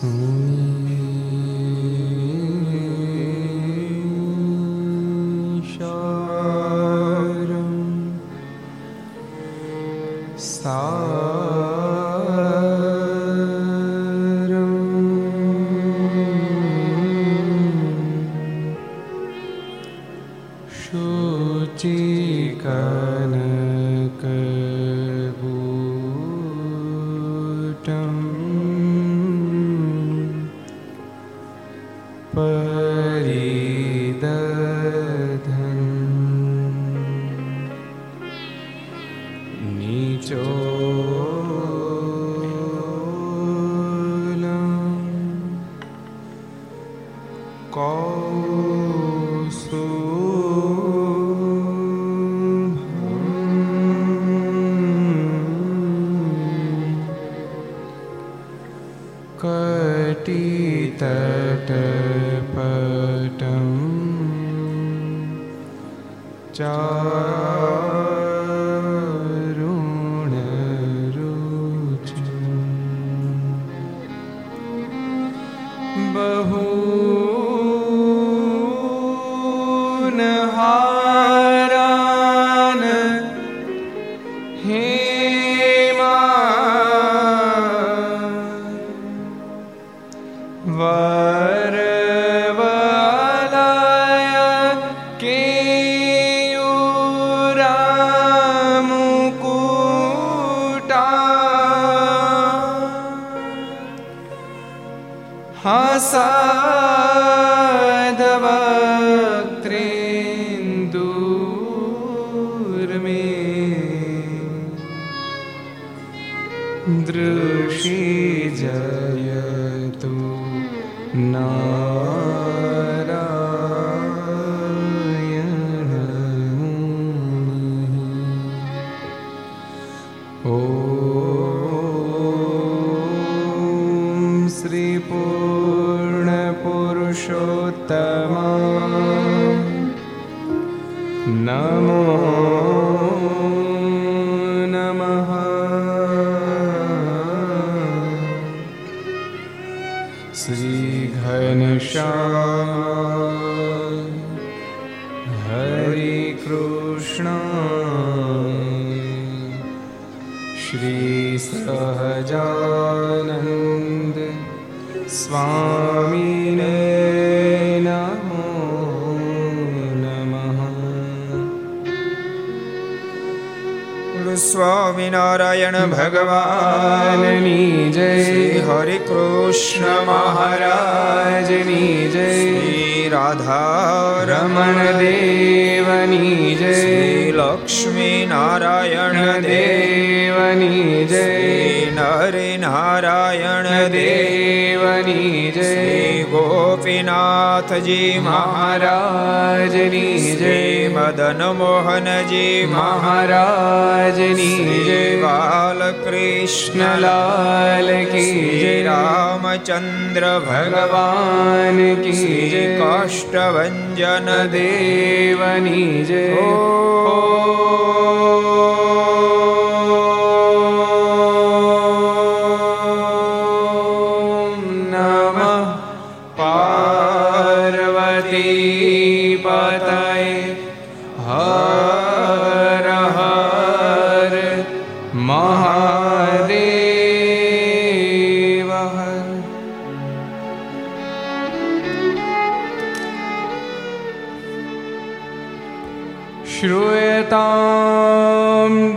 Sony. Oh. Krishna ભગવાનની જય હરે કૃષ્ણ મહારાજની જય રાધા રમણ દેવની જય લક્ષ્મી નારાયણ દેવની જય નરે નારાયણ દેવની જય ગોપીનાથજી મહારાજની જય મદન મોહનજી મહારાજની જય બાલકૃષ્ણલાલ કી જય રામચંદ્ર ભગવાન કી જય કાષ્ટભન દેવની જય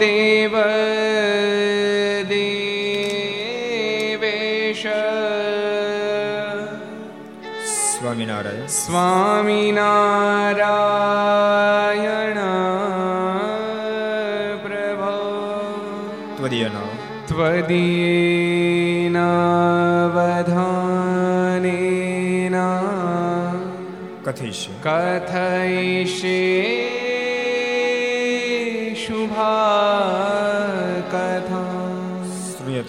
देव देवेश। સ્વામિનારાયણ સ્વામિનારાયણ પ્રભો ત્વદીયના ત્વદીયના કથયિષ્ય કથયિષ્ય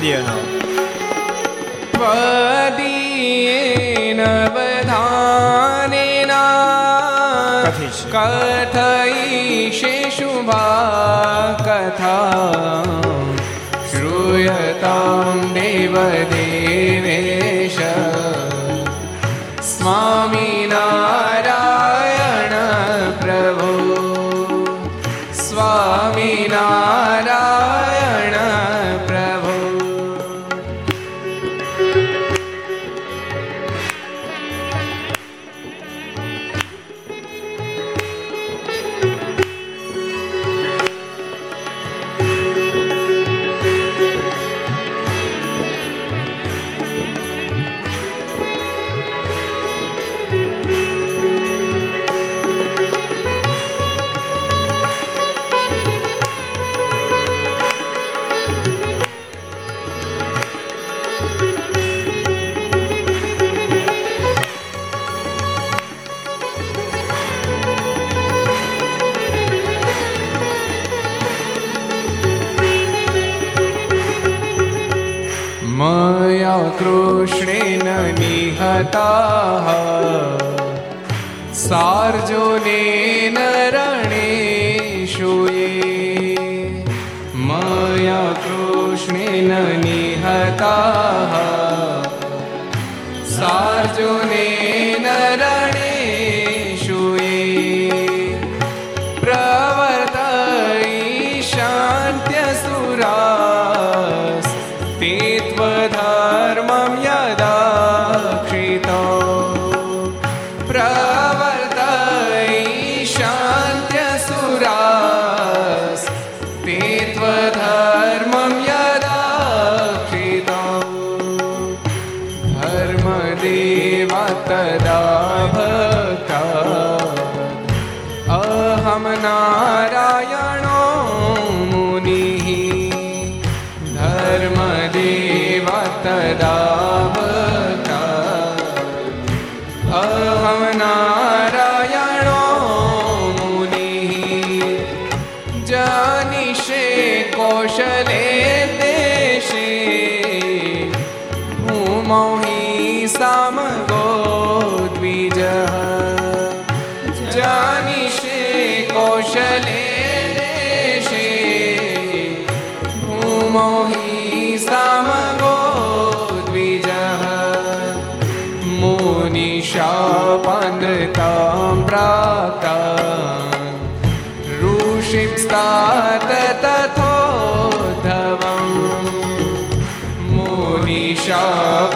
ત્વદીય નામ ત્વદીયેન વધાનેના કથયિષે શુભા કથા શ્રૂયતામ દેવદેવેશ સ્વામિનારાયણ निहताः सार्जुनेन रणेषु ये मया कृष्णेन निहताः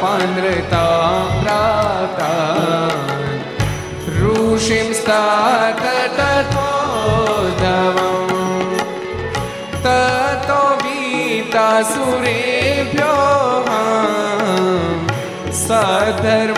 मुनिशापनृतां प्राप्ता ऋषिंस्तात तथोद्धवम् ततो भीतासुरेभ्यो सधर्मां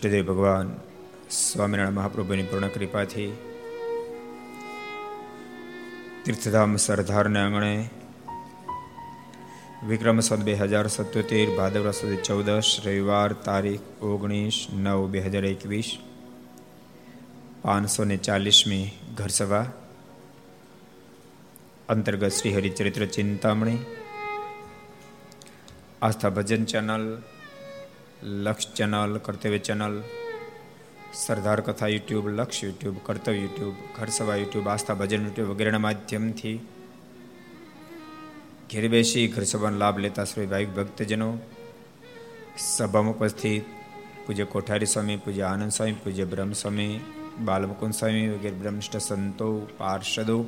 ઈષ્ટદેવ ભગવાન સ્વામિનારાયણ મહાપ્રભુની પૂર્ણ કૃપાથી તીર્થધામ સરદારને આંગણે વિક્રમ સદ બે હજાર સત્યોતેર, ભાદરવા સુધી ચૌદશ, રવિવાર તારીખ ઓગણીસ નવ બે હજાર એકવીસ, પાંચસો ને ચાલીસમી ઘરસભા, અંતર્ગત Shri Haricharitra Chintamani, Aastha Bhajan channel Laksh channel Kartavya channel Sardar Katha YouTube Laksh YouTube Kartavya YouTube Gharsabha YouTube Aastha Bhajan YouTube વગેરેના માધ્યમથી ઘેર બેસી ઘર સભાનો લાભ લેતા શ્રી ભાવિક ભક્તજનો સભામાં ઉપસ્થિત પૂજ્ય કોઠારી સ્વામી પૂજ્ય આનંદ સ્વામી પૂજ્ય બ્રહ્મ સ્વામી બાલમુકુંદ સ્વામી વગેરે બ્રહ્મનિષ્ઠ સંતો પાર્ષદો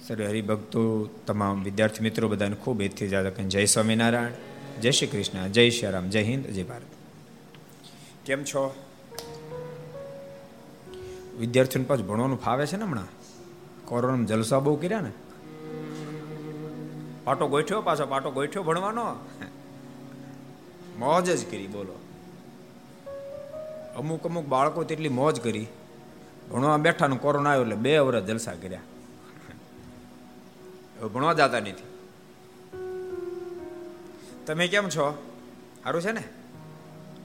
સર્વે હરિભક્તો તમામ વિદ્યાર્થી મિત્રો બધાને ખૂબ એથી જાદક જય સ્વામિનારાયણ જય શ્રી કૃષ્ણ, જય શ્રી રામ, જય હિન્દ, જય ભારત. કેમ છો? વિદ્યાર્થીઓને પાછું ભણવાનું ફાવે છે ને હમણાં? કોરોના જલસા બહુ કર્યા ને? પાટો ગોઠ્યો, પાછો પાટો ગોઠ્યો ભણવાનો? મોજ જ કરી, બોલો. અમુક અમુક બાળકો તેટલી મોજ કરી. ભણવા બેઠા ને કોરોના આવ્યો એટલે બે વર્ષ જલસા કર્યા. ભણવા જતા નથી. તમે કેમ છો? સારું છે ને?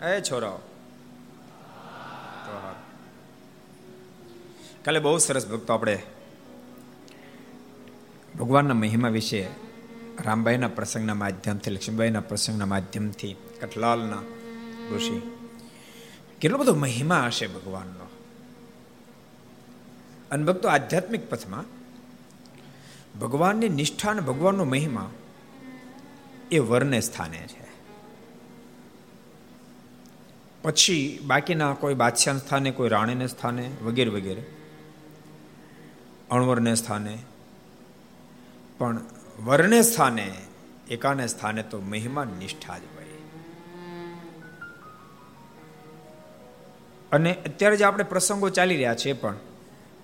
એ છોરાઓ. કાલે બહુ સરસ ભક્તો આપણે ભગવાનના મહિમા વિશે, રામભાઈના પ્રસંગના માધ્યમથી, લક્ષ્મીબાઈના પ્રસંગના માધ્યમથી, કઠલાલના ઋષિ. કેટલો બધો મહિમા હશે ભગવાનનો. અને ભક્તો આધ્યાત્મિક પથમાં ભગવાનની નિષ્ઠા અને ભગવાનનો મહિમા એ વરને સ્થાને છે. પછી બાકીના કોઈ બાદશાહ સ્થાને, કોઈ રાણીને સ્થાને, વગેરે વગેરે. અણવરને સ્થાને. પણ વરને સ્થાને, એકાને સ્થાને તો મહિમા નિષ્ઠા જ હોય. અને અત્યારે જે આપણે પ્રસંગો ચાલી રહ્યા છે પણ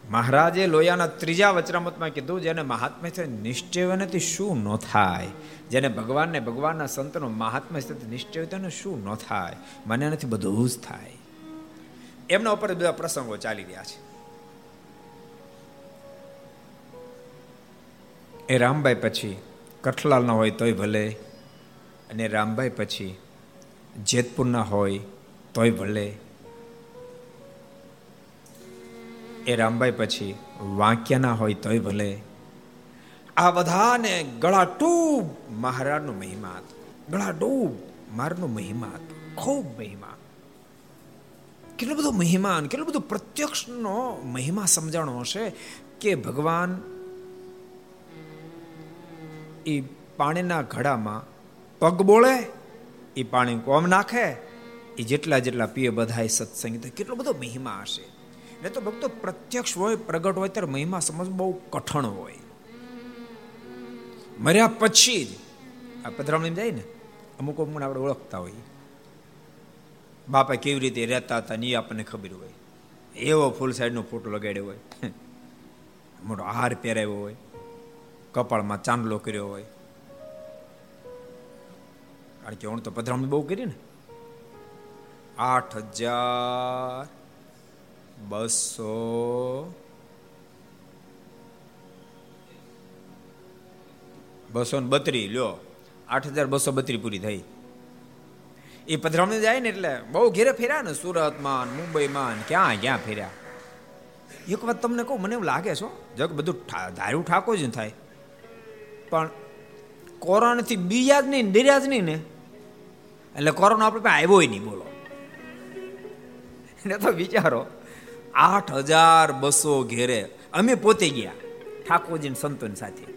મહારાજે લોયાના ત્રીજા વચરામતમાં કીધું, જેને મહાત્મ્ય છે, નિશ્ચય નથી, શું ન થાય? જેને ભગવાનને ભગવાનના સંતનો મહાત્મ્ય છે નિશ્ચય તેને શું ન થાય? મને નથી, બધું જ થાય. એમના ઉપર બધા પ્રસંગો ચાલી રહ્યા છે. એ રામભાઈ પછી કઠલાલના હોય તોય ભલે, અને રામભાઈ પછી જેતપુરના હોય તોય ભલે એ રામભાઈ પછી વાંક્યાના હોય તોય ભલે. આ બધાને ગળા ટૂબ મહારાજનો મહિમા હતો. ગળા ડૂબ મારનો મહિમા હતો. ખૂબ મહિમા. કેટલો બધો મહિમાન કેટલો બધો પ્રત્યક્ષનો મહિમા સમજાણો હશે કે ભગવાન એ પાણીના ઘડામાં પગ બોળે એ પાણી કોમ નાખે એ જેટલા જેટલા પીએ બધા સત્સંગ કેટલો બધો મહિમા હશે. ને તો ભક્તો પ્રત્યક્ષ હોય, પ્રગટ હોય, ત્યારે મહિમા સમજ બહુ કઠણ હોય. મર્યા પછી જ, આ પધરામણી જાય ને, અમુક અમુક આપણે ઓળખતા હોઈએ. બાપા કેવી રીતે રહેતા હતા ની આપણને ખબર હોય. એવો ફૂલ સાઈડનો ફોટો લગાડ્યો હોય. મોટો હાર પહેરાવ્યો હોય. કપાળમાં ચાંદલો કર્યો હોય. કારણ કે હું તો પધરામણી બહુ કરી ને. આઠ હજાર બસો બસો ને બત્રી, લ્યો. આઠ હજાર બસો બત્રી પૂરી થઈ. એ પધરામણી જાય ને એટલે બહુ ઘેરે ફેર્યા ને સુરતમાં મુંબઈમાં ક્યાં ક્યાં ફેર્યા. એક વાત તમને કહું, મને એવું લાગે છો જગ બધું ધાર્યું ઠાકો જ થાય. પણ કોરોનાથી બીજા જ નહીં ડર્યા જ નહીં ને, એટલે કોરોના આપણે આવ્યો નહીં, બોલો. એને તો વિચારો. આઠ હજાર બસો ઘેરે. અમે પોતે ગયા ઠાકોરજી સંતોની સાથે.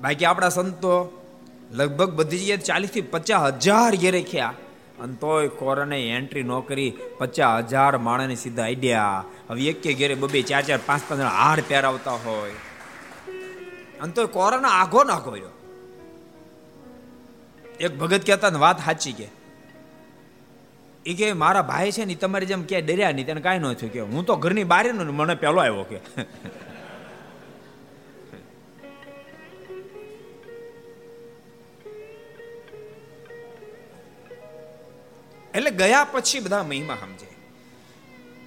બાકી આપણા સંતો લગભગ બધી જગ્યાએ ચાલીસથી પચાસ હજાર ઘેરે ખ્યા અને તોય કોરોને એન્ટ્રી ન કરી પચાસ હજાર માણસને સીધા આઈડિયા. હવે એક કે ઘેરે બબે ચાર ચાર, પાંચ પાંચ હાર પહેરાવતા હોય. અને તોય કોરોના આઘો નાખો એક ભગત કહેતા ને, વાત સાચી કે એ કે મારા ભાઈ છે ને તમારી જેમ ક્યાંય ડર્યા નહીં, તેને કાંઈ ન થયું. કે હું તો ઘરની બહાર ને મને પહેલો આવ્યો કે. એટલે ગયા પછી બધા મહિમા સમજે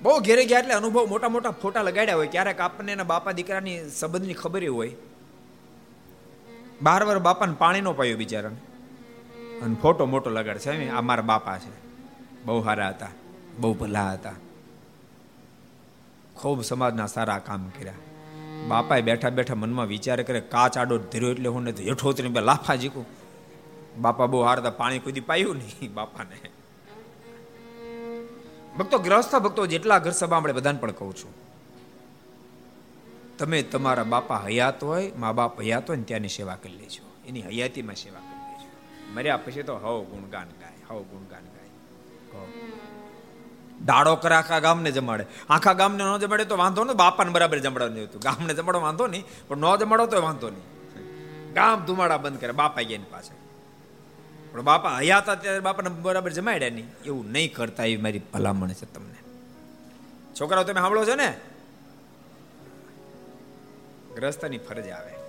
બહુ ઘેરે ગયા એટલે અનુભવ મોટા મોટા ફોટા લગાડ્યા હોય. ક્યારેક આપણને એના બાપા દીકરાની સંબંધની ખબર હોય. બાર વાર બાપાને પાણી નો પાયો બિચારાને. અને ફોટો મોટો લગાડશે આ મારા બાપા છે. બહુ સારા હતા, બહુ ભલા હતા. ખૂબ સમાજના સારા કામ કર્યા. બાપાએ બેઠા બેઠા મનમાં વિચાર કરે કાચ આડો ધીરો એટલે હું નથી હેઠો ઉતરીને બે લાફા જીકું બાપા બહુ હારતા પાણી કુદી પાયું નહીં બાપાને. ભક્તો ગ્રહસ્થ ભક્તો જેટલા ઘર સભા આપણે બધાને પણ કહું છું. તમે તમારા બાપા હયાત હોય, મા બાપ હયાત હોય ને ત્યાંની સેવા કરી લેજો. એની હયાતીમાં સેવા કરી લેજો. મર્યા પછી તો હવ ગુણગાન ગાય, હવ ગુણગાન દાડો કરે, આખા ગામને જમાડે. આખા ગામને ન જમાડે તો વાંધો નહીં, બાપાને બરાબર જમાડવાનું હતું. ગામને જમાડો વાંધો નહીં, પણ ન જમાડો તો વાંધો નહીં. ગામ ધુમાડા બંધ કરે, બાપા ગયા પાસે પણ બાપા હયા હતા ત્યારે બાપાને બરાબર જમાડ્યા નહીં. એવું નહીં કરતા એવી મારી ભલામણ છે તમને. છોકરાઓ, તમે સાંભળો છો ને? ગ્રસ્તની ફરજ આવે.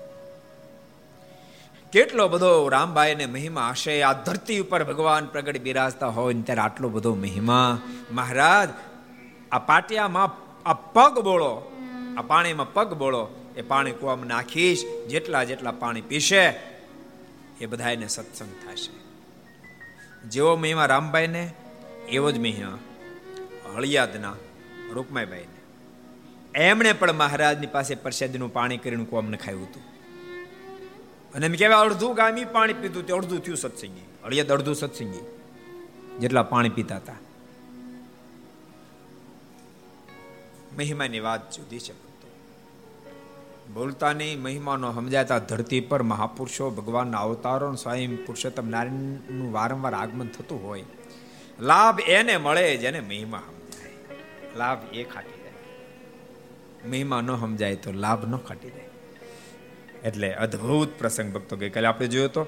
કેટલો બધો રામભાઈને મહિમા હશે? આ ધરતી ઉપર ભગવાન પ્રગટ બિરાજતા હોય ત્યારે આટલો બધો મહિમા. મહારાજ, આ પાટિયામાં આ પગ બોળો, આ પાણીમાં પગ બોળો, એ પાણી કુવામાં નાખીશ, જેટલા જેટલા પાણી પીશે, એ બધાને સત્સંગ થશે. જેવો મહિમા રામભાઈને, એવો જ મહિમા હળિયાદના રૂકમાઈભાઈને એમણે પણ મહારાજની પાસે પ્રસાદીનું પાણી કરીને કોમને ખાયું હતું. અને એમ કહેવાય, અડધું ગામી પાણી પીધું તે અડધું થયું સત્સંગી. અળિયાદ અડધું સત્સંગી. જેટલા પાણી પીતા હતા. મહિમાની વાત જુદી છે બોલતા નહીં, મહિમાનો સમજાતા ધરતી પર મહાપુરુષો ભગવાનના અવતારો સ્વયં પુરુષોત્તમ નારાયણનું વારંવાર આગમન થતું હોય. લાભ એને મળે જેને મહિમા સમજાય. લાભ એ ખાટી જાય મહિમા ન સમજાય તો લાભ ન ખાટી જાય એટલે અદ્ભુત પ્રસંગ, ભક્તો, ગઈકાલે આપણે જોયો તો.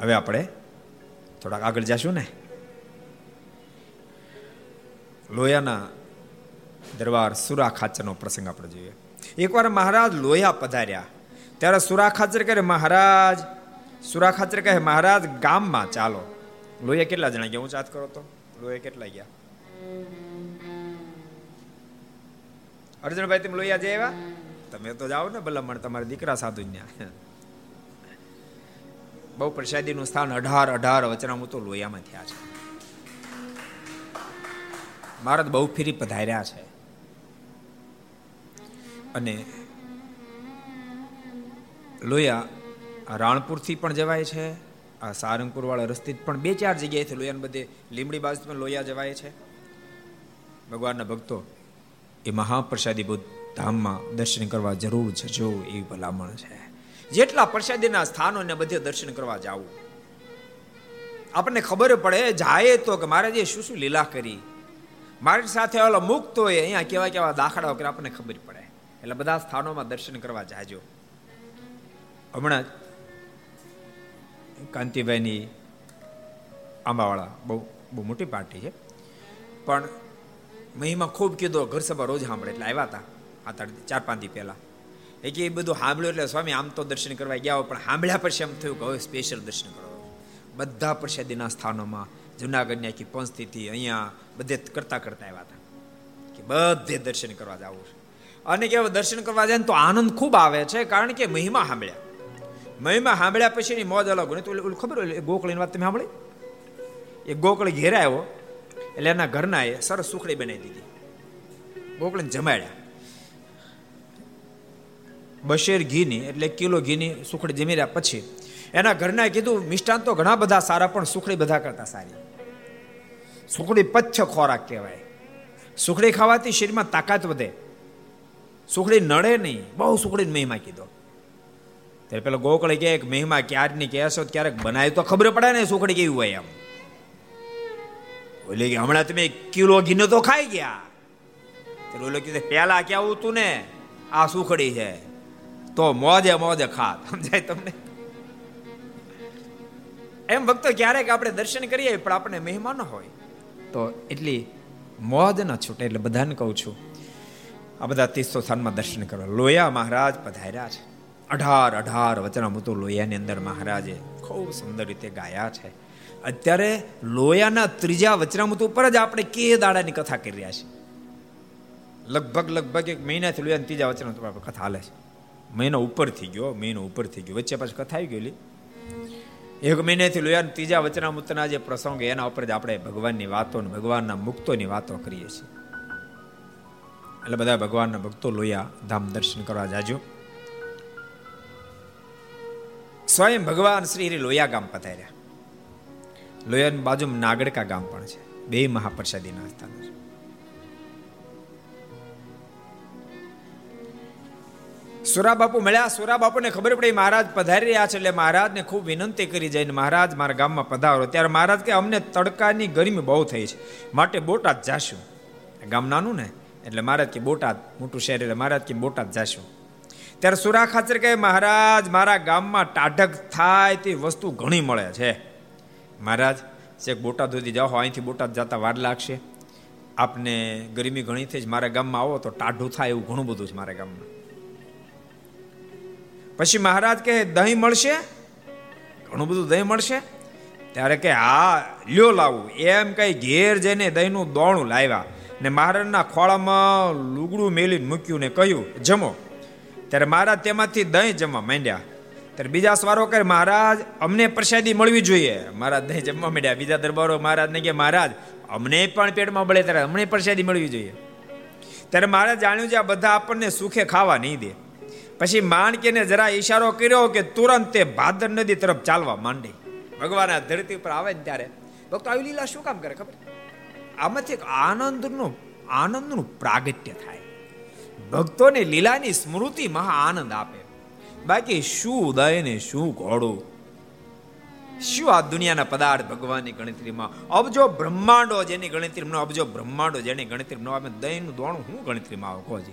હવે આપણે થોડાક આગળ જશું ને? લોયાના દરબાર સુરા ખાચરનો પ્રસંગ આપણે જોઈએ. એકવાર મહારાજ લોયા પધાર્યા. ત્યારે સુરા ખાચર કહે, મહારાજ, સુરા ખાચર કહે, મહારાજ, ગામમાં ચાલો. લોયા કેટલા જણા ગયા? હું ચાત કરો તો. લોયા કેટલા ગયા? અર્જુનભાઈ, તમે લોયા જઈ આવ્યા? તમે તો જાઓ ને ભલામણ, તમારા દીકરા સાધુ ત્યાં બહુ પ્રસાદીનું સ્થાન અઢાર અઢાર વચનામું તો લોયામાં થયા છે. મહારાજ બહુ ફેરી પધાર્યા છે. અને લોયા રાણપુરથી પણ જવાય છે, આ સારંગપુર વાળા રસ્તે પણ બે ચાર જગ્યાએથી લોયાને બધે લીમડી બાજુ પણ લોયા જવાય છે. ભગવાનના ભક્તો, એ મહાપ્રસાદી બુદ્ધ ધામમાં દર્શન કરવા જરૂર જજો એવી ભલામણ છે. જેટલા પ્રસાદીના સ્થાનોને બધે દર્શન કરવા જવું. આપણને ખબર પડે જાય તો કે મારે જે શું શું લીલા કરી. મારી સાથે ઓલો મુક્ત હોય, અહીંયા કેવા કેવા દાખલાઓ કરે આપણને ખબર પડે. એટલે બધા સ્થાનોમાં દર્શન કરવા જાજો. હમણાં કાંતિભાઈની આંબાવાળા બહુ બહુ મોટી પાર્ટી છે. પણ મહિમા ખૂબ કીધો ઘર સભા રોજ સાંભળે એટલે આવ્યા હતા. આ ચાર પાંચ દી પહેલા. એ કે એ બધું સાંભળ્યું એટલે સ્વામી આમ તો દર્શન કરવા ગયા પણ સાંભળ્યા પછી એમ થયું કે હવે સ્પેશિયલ દર્શન કરવા બધા પ્રસાદીના સ્થાનોમાં જુનાગઢની આખી પંચસ્થિતિ અહીંયા બધે કરતા કરતા આવ્યા હતા. કે બધે દર્શન કરવા જવું છે. અને કે દર્શન કરવા જાય તો આનંદ ખૂબ આવે છે, કારણ કે મહિમા સાંભળ્યા. મહિમા સાંભળ્યા પછી એની મોજ અલગ હોય. તો ઓલું ખબર હોય ગોકળીની વાત તમે સાંભળી? એ ગોકળી ઘેર આવ્યો, એટલે એના ઘરના એ સરસ સુખડી બનાવી દીધી. ગોકળીને જમાડ્યા. બશેર ઘીની, એટલે કિલો ઘીની સુખડી જમી રહ્યા પછી એના ઘરના કીધું, મિષ્ટાન તો ઘણા બધા સારા, પણ સુખડી બધા કરતા સારી. સુખડી પચ્છ ખોરાક કહેવાય. સુખડી ખાવાથી શરીરમાં તાકાત વધે. સુખડી નડે નહીં. બહુ સુખડી મહિમા કીધો. ત્યારે પેલો ગોકળે કે મહિમા ક્યારની કહેશો, ક્યારેક બનાવી તો ખબર પડે ને સુખડી કેવી હોય એમ. ઓલે કે, હમણાં તમે કિલો ઘીનો તો ખાઈ ગયા. ઓલો કીધું પેલા કેવું તું ને? આ સુખડી છે. તો મોજે મોજે ખા સમજાય તમને? એમ ભક્તો ક્યારેક આપણે દર્શન કરીએ પણ આપણે મહેમાન હોય. તો એટલી મોજ ન છૂટે, એટલે બધાને કહું છું, આ બધા તીર્થો સ્થાનમાં દર્શન કરવા. લોયા મહારાજ પધાર્યા છે. અઢાર અઢાર વચનામૃતો લોયાની અંદર મહારાજે ખૂબ સુંદર રીતે ગાયા છે. અત્યારે લોયાના ત્રીજા વચનામૃત ઉપર જ આપણે કે દાડાની કથા કરી રહ્યા છીએ. લગભગ લગભગ એક મહિનાથી લોયાના ત્રીજા વચનામૃત ઉપર કથા હાલે છે. મહિનો ઉપર થઈ ગયો, મહિનો ઉપર થઈ ગયો. વચ્ચે પાછી કથા આવી ગયેલી. એક મહિનેથી લોયા ત્રીજા વચનામૃતના જે પ્રસંગ એના ઉપર જ આપણે ભગવાનની વાતો ભગવાનના મુક્તોની વાતો કરીએ છીએ. એટલે બધા ભગવાનના ભક્તો લોયા, ધામ દર્શન કરવા જાજો. સ્વયં ભગવાન શ્રી લોયા ગામ પધાર્યા. લોયાની બાજુમાં નાગડકા ગામ પણ છે. બે મહાપ્રસાદીના સ્થાનો. છે સુરા બાપુ મળ્યા. સુરાબાપુને ખબર પડી, મહારાજ પધારી રહ્યા છે એટલે મહારાજને ખૂબ વિનંતી કરી જઈને મહારાજ મારા ગામમાં પધારો. ત્યારે મહારાજ કે અમને તડકાની ગરમી બહુ થઈ છે. માટે બોટાદ જાશું. ગામ નાનું ને? એટલે મહારાજ કે બોટાદ મોટું શહેર, એટલે મહારાજ કે બોટાદ જાશું. ત્યારે સુરા ખાચર કહે, મહારાજ, મારા ગામમાં ટાઢક થાય તે વસ્તુ ઘણી મળે છે. મહારાજ ચેક બોટાદ સુધી જાઓ, અહીંથી બોટાદ જતા વાર લાગશે. આપને ગરમી ઘણી થઈ જ મારા ગામમાં આવો તો ટાઢું થાય એવું ઘણું બધું છે મારા ગામમાં. પછી મહારાજ કહે, દહીં મળશે? ઘણું બધું દહીં મળશે? ત્યારે કે, હા, લ્યો લાવું. એમ કઈ ઘેર જઈને દહીંનું દોણું લાવ્યા ને મહારાજના ખોળામાં લુગડું મેલીને મૂક્યું ને કહ્યું, જમો. ત્યારે મહારાજ તેમાંથી દહીં જમવા માંડ્યા. ત્યારે બીજા સ્વારો કરે મહારાજ, અમને પ્રસાદી મળવી જોઈએ. મહારાજ દહીં જમવા માંડ્યા. બીજા દરબારો મહારાજને કે મહારાજ, અમને પણ પેટમાં બળે ત્યારે અમને પ્રસાદી મળવી જોઈએ. ત્યારે મહારાજ જાણ્યું છે, આ બધા આપણને સુખે ખાવા નહીં દે. પછી માણકીને જરા ઈશારો કર્યો કે તુરંત તે ભાદર નદી તરફ ચાલવા માંડી. ભગવાન ધરતી ઉપર આવે ને ત્યારે, ભક્તો આવી લીલા શું કામ કરે ખબર? આમાંથી એક આનંદનું આનંદનું પ્રાગટ્ય થાય. ભક્તોને લીલાની સ્મૃતિ મહા આનંદ આપે. બાકી શું ઉદય ને શું ઘોડું? શું આ દુનિયાના પદાર્થ ભગવાનની ગણતરીમાં? અબજો બ્રહ્માંડો જેની ગણતરીમાં અબજો બ્રહ્માંડો જેની ગણતરીમાં આવે દહીંનું દોણું હું ગણતરીમાં આવો કોજી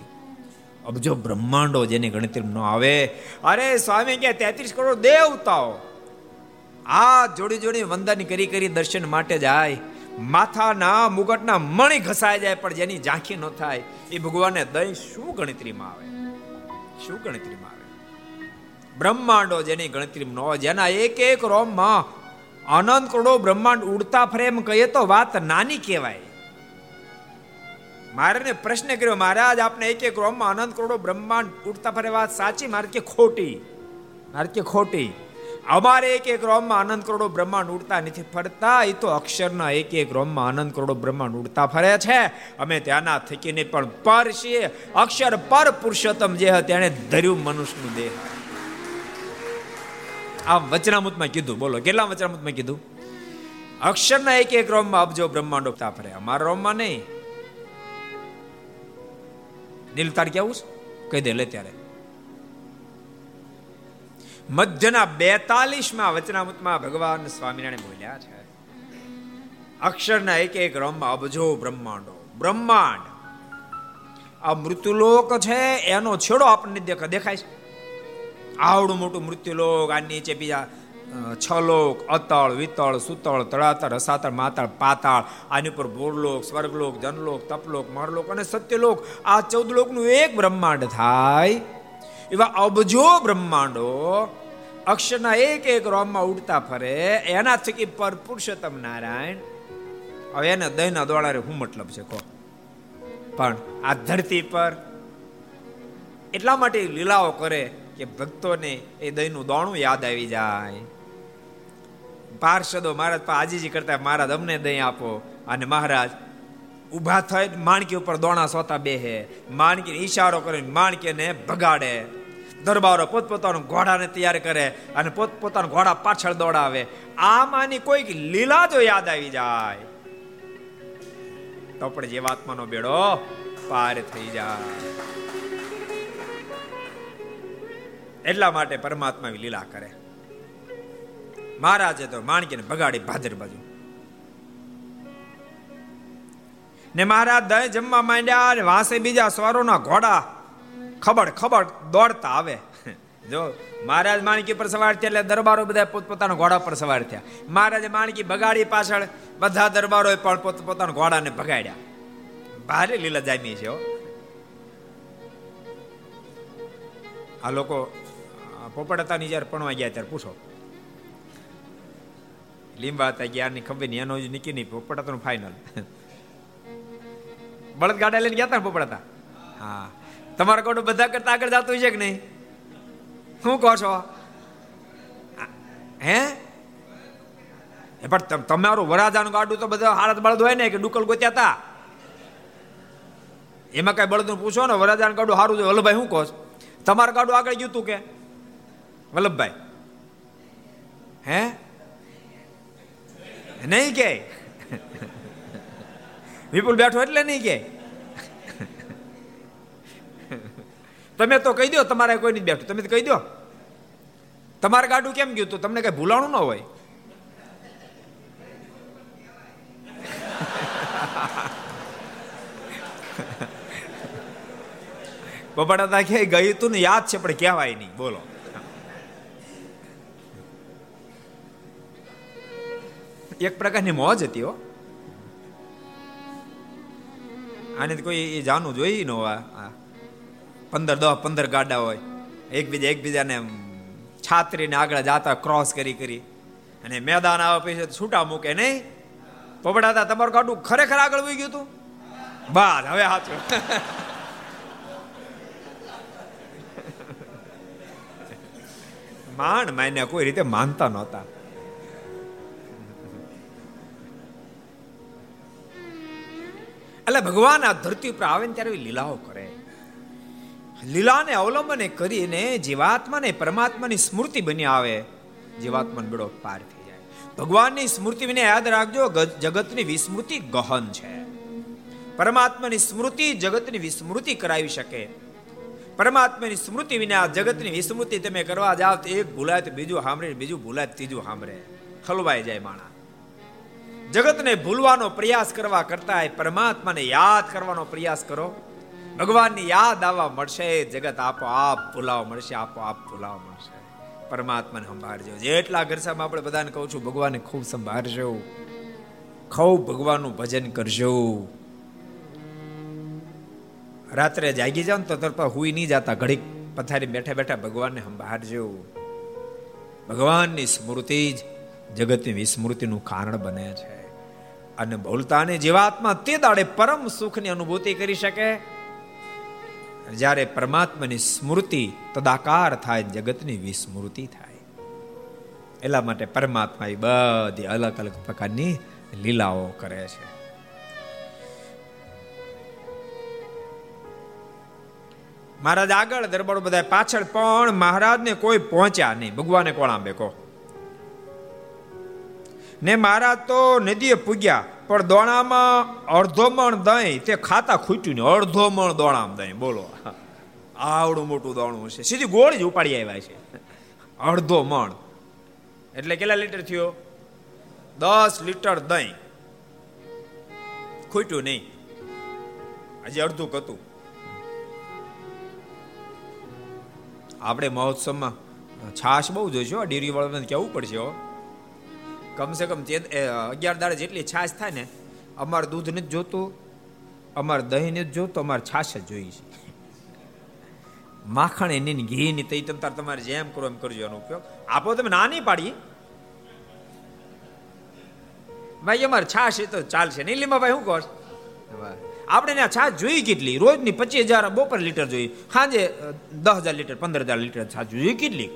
અબજો બ્રહ્માંડો જેની ગણતરીમાં ન આવે. અરે સ્વામી કે તેત્રીસ કરોડ દેવતાઓ આ જોડી જોડી વંદન કરી કરી દર્શન માટે જાય. માથાના મુગટના મણી ઘસાઈ જાય પણ જેની ઝાંખી ન થાય. એ ભગવાનને દહીં શું ગણતરીમાં આવે? શું ગણતરીમાં આવે? બ્રહ્માંડો જેની ગણતરીમાં ન જેના એક એક રોમમાં અનંત કરોડો બ્રહ્માંડ ઉડતા ફરે એમ કહીએ તો વાત નાની કહેવાય. મારે પ્રશ્ન કર્યો, મહારાજ, આપને એક એક રોમમાં અનંત કરોડો બ્રહ્માંડ ઉડતા ફરે વાત સાચી? મારે કે ખોટી. મારે કે ખોટી. અમારે એક એક રોમમાં અનંત કરોડો બ્રહ્માંડ ઉડતા નથી ફરતા. એ તો અક્ષરના એક એક રોમમાં અનંત કરોડો બ્રહ્માંડ ઉડતા ફરે છે. અમે ત્યાંના થકીને પણ પર છીએ. અક્ષર પર પુરુષોત્તમ જે તેણે ધર્યું મનુષ્યનું દેહ. આ વચનામૃતમાં કીધું, બોલો, કેટલા વચનામૃતમાં કીધું? અક્ષરના એક એક રોમમાં અબજો બ્રહ્માંડ ઉડતા ફરે. અમારા રોમમાં નહીં. નીલ તાર કેવું કહી દે, લે ત્યારે. મધ્યના બેતાલીસમાં વચનામૃતમાં ભગવાન સ્વામિનારાયણ બોલ્યા છે. અક્ષરના એક એક રમમાં અબજો બ્રહ્માંડો. બ્રહ્માંડ. આ મૃત્યુલોક છે, એનો છેડો આપણને દેખાય છે. આવડું મોટું મૃત્યુલોક, આ નીચે બીજા છ લોક અતળ, વિતળ, સુતળ, તળાતળ, રસાતળ, માતળ, પાતાળ, આની ઉપર ભોરલોક, સ્વર્ગલોક, જનલોક, તપલોક મરલોક અને સત્યલોક. આ ચૌદ લોકનું એક બ્રહ્માંડ થાય. એવા અબજો બ્રહ્માંડો અક્ષરના એક એક રોમમાં ઉડતા ફરે. એના થકી પર પુરુષોત્તમ નારાયણ, હવે એને દહીંના દોડારે હું મતલબ છે, કહો. પણ આ ધરતી પર એટલા માટે લીલાઓ કરે કે ભક્તોને એ દહીંનું દોણું યાદ આવી જાય. પાર્ષદો મહારાજ આજીજી કરતા મહારાજ અમને દહીં આપો. અને મહારાજ ઊભા થઈ માણકી ઉપર દોણા સોતા બેહે. માણકી ઈશારો કરીને માણકીને ભગાડે. દરબારો પોતપોતાનું ઘોડાને તૈયાર કરે અને પોતપોતાના ઘોડા પાછળ દોડાવે. આમાંની કોઈક લીલા જો યાદ આવી જાય. તો પણ જીવાત્માનો બેડો પાર થઈ જાય. એટલા માટે પરમાત્મા લીલા કરે. મહારાજે તો માણકીને બગાડી ભાદર બાજુ. ને મહારાજ દહીં જમવા માંડ્યા અને વાંસે બીજા સ્વરોના ઘોડા ખબર ખબર દોડતા આવે. જો મહારાજ માણકી પર સવાર થયા એટલે દરબારો બધા પોતપોતાના ઘોડા પર સવાર થયા. મહારાજે માણકી બગાડી પાછળ બધા દરબારો પણ પોતપોતાના ઘોડાને ભગાડ્યા. ભારે લીલા જામી છે આ લોકો પોપડતાની જયારે પણવા ગયા ત્યારે પૂછો. લીંબા હતા, ગયા ખબર નહીં, એનો જ નીકળી નહીં પોપડાતાનું ફાઇનલ બળદ ગાડા લઈને ગયા હતા? પોપડાતા હા. તમારા કોડું બધા કરતા આગળ જતું છે કે નહીં? શું કહો છો? હે? પણ તમારું વરાજાનું ગાડું તો બધા હાલત બળદ હોય ને, કે ડુકલ ગોત્યા હતા એમાં કઈ બળદ પૂછો ને, વરાજાનું ગાડું સારું છે. વલ્લભભાઈ, શું કહો તમારું ગાડું આગળ ગયું તું કે? વલ્લભભાઈ. હે? નહીં કે. વિપુલ બેઠો એટલે નહીં કે. તમે તો કહી દો તમારે કોઈ નહીં બેઠું. તમે કહી દો. તમારે ગાડું કેમ ગયું તું તમને કઈ ભૂલાણું ન હોય? પોપટા કે ગયું તું ને યાદ છે, પણ કહેવાય નહીં. બોલો. એક પ્રકારની મોજ હતી હો. આને કોઈ એ જાનું જોઈ ન હોય પંદર દસ પંદર ગાડા હોય. એકબીજા, એકબીજાને છાત્રીને આગળ જાતા ક્રોસ કરી કરી. અને મેદાન આવે પછી છૂટા મૂકે નહીં. પબડાતા તમારું ગાડું ખરેખર આગળ વહી ગયું હતું બાદ, હવે સાચું માંડ માયને કોઈ રીતે માનતા નહોતા. એટલે ભગવાન આ ધરતી ઉપર આવે ને ત્યારે લીલાઓ કરે. લીલાને અવલંબને કરીને જીવાત્માને પરમાત્માની સ્મૃતિ બની આવે. જીવાત્માનો બેડો પાર થઈ જાય. ભગવાનની સ્મૃતિ વિને યાદ રાખજો જગતની વિસ્મૃતિ ગહન છે. પરમાત્માની સ્મૃતિ જગતની વિસ્મૃતિ કરાવી શકે. પરમાત્માની સ્મૃતિ વિના જગતની વિસ્મૃતિ તમે કરવા જાવ તો એક ભૂલાય તો બીજું સાંભળે બીજું ભૂલાય ત્રીજું સાંભળે. ખલવાઈ જાય માણા જગતને ભૂલવાનો પ્રયાસ કરવા કરતા પરમાત્માને યાદ કરવાનો પ્રયાસ કરો. ભગવાનની યાદ આવવા મળશે, જગત આપો આપ ભૂલાવ મળશે આપો આપ ભૂલાવ મળશે. પરમાત્માને સંભાળજો. જેટલા ઘરસામાં આપણે બધાને કહું છું, ભગવાનને ખૂબ સંભાળજો. ખૂબ ભગવાનનું ભજન કરજો. રાત્રે જાગી જાવ તો તરફ હુઈ નહીં જતા, ઘડીક પથારી બેઠા બેઠા ભગવાનને સંભાળજો. ભગવાનની સ્મૃતિ જ જગતની વિસ્મૃતિનું કારણ બને છે. અને ભૂલતાને જીવાત્મા તે દાડે પરમ સુખની અનુભૂતિ કરી શકે. જ્યારે પરમાત્માની સ્મૃતિ તદાકાર થાય, જગતની વિસ્મૃતિ થાય. એટલા માટે પરમાત્મા એ બધી અલગ અલગ પ્રકારની લીલાઓ કરે છે. મહારાજ આગળ દરબારો બધા પાછળ, પણ મહારાજને કોઈ પહોંચ્યા નહીં. ભગવાને કોણ આંબે કહો. ને મારા તો નદીએ પૂગ્યા, પણ દોણામાં અડધો મણ દહીં, તે ખાતા ખૂટ્યું ને અડધો મણ દોણામાં દહીં, બોલો. આવડું મોટું દોણું છે સીધી ગોળી જ ઉપાડી આવ્યા છે. અડધો મણ. એટલે કેટલા લીટર થયો? દસ લીટર દહીં. ખૂટ્યું નહીં. આજે અડધું હતું આપણે મહોત્સવમાં છાશ બહુ જોઈશું ડેરી વાળાને કેવું પડશે હો? કમસે કમ અગિયાર દાડે જેટલી છાશ થાય ને, અમારે દૂધ નથી જોતું, અમારે દહીં નથી જોતું, અમારે છાશ જ જોઈએ છે. માખણ એની ઘી ની તઈ તાર તમારે જેમ કરો એમ કરજો એનો ઉપયોગ. આપો તમે નાની પાડી. ભાઈ, અમારે છાશ એ તો ચાલશે નહીં. લીમા ભાઈ, શું કહો આપણે ત્યાં છાશ જોઈ કેટલી? રોજની પચીસ હજાર બપોર લીટર જોઈએ સાંજે દસ હજાર લીટર, પંદર હજાર લીટર છાશ જોઈએ કેટલી?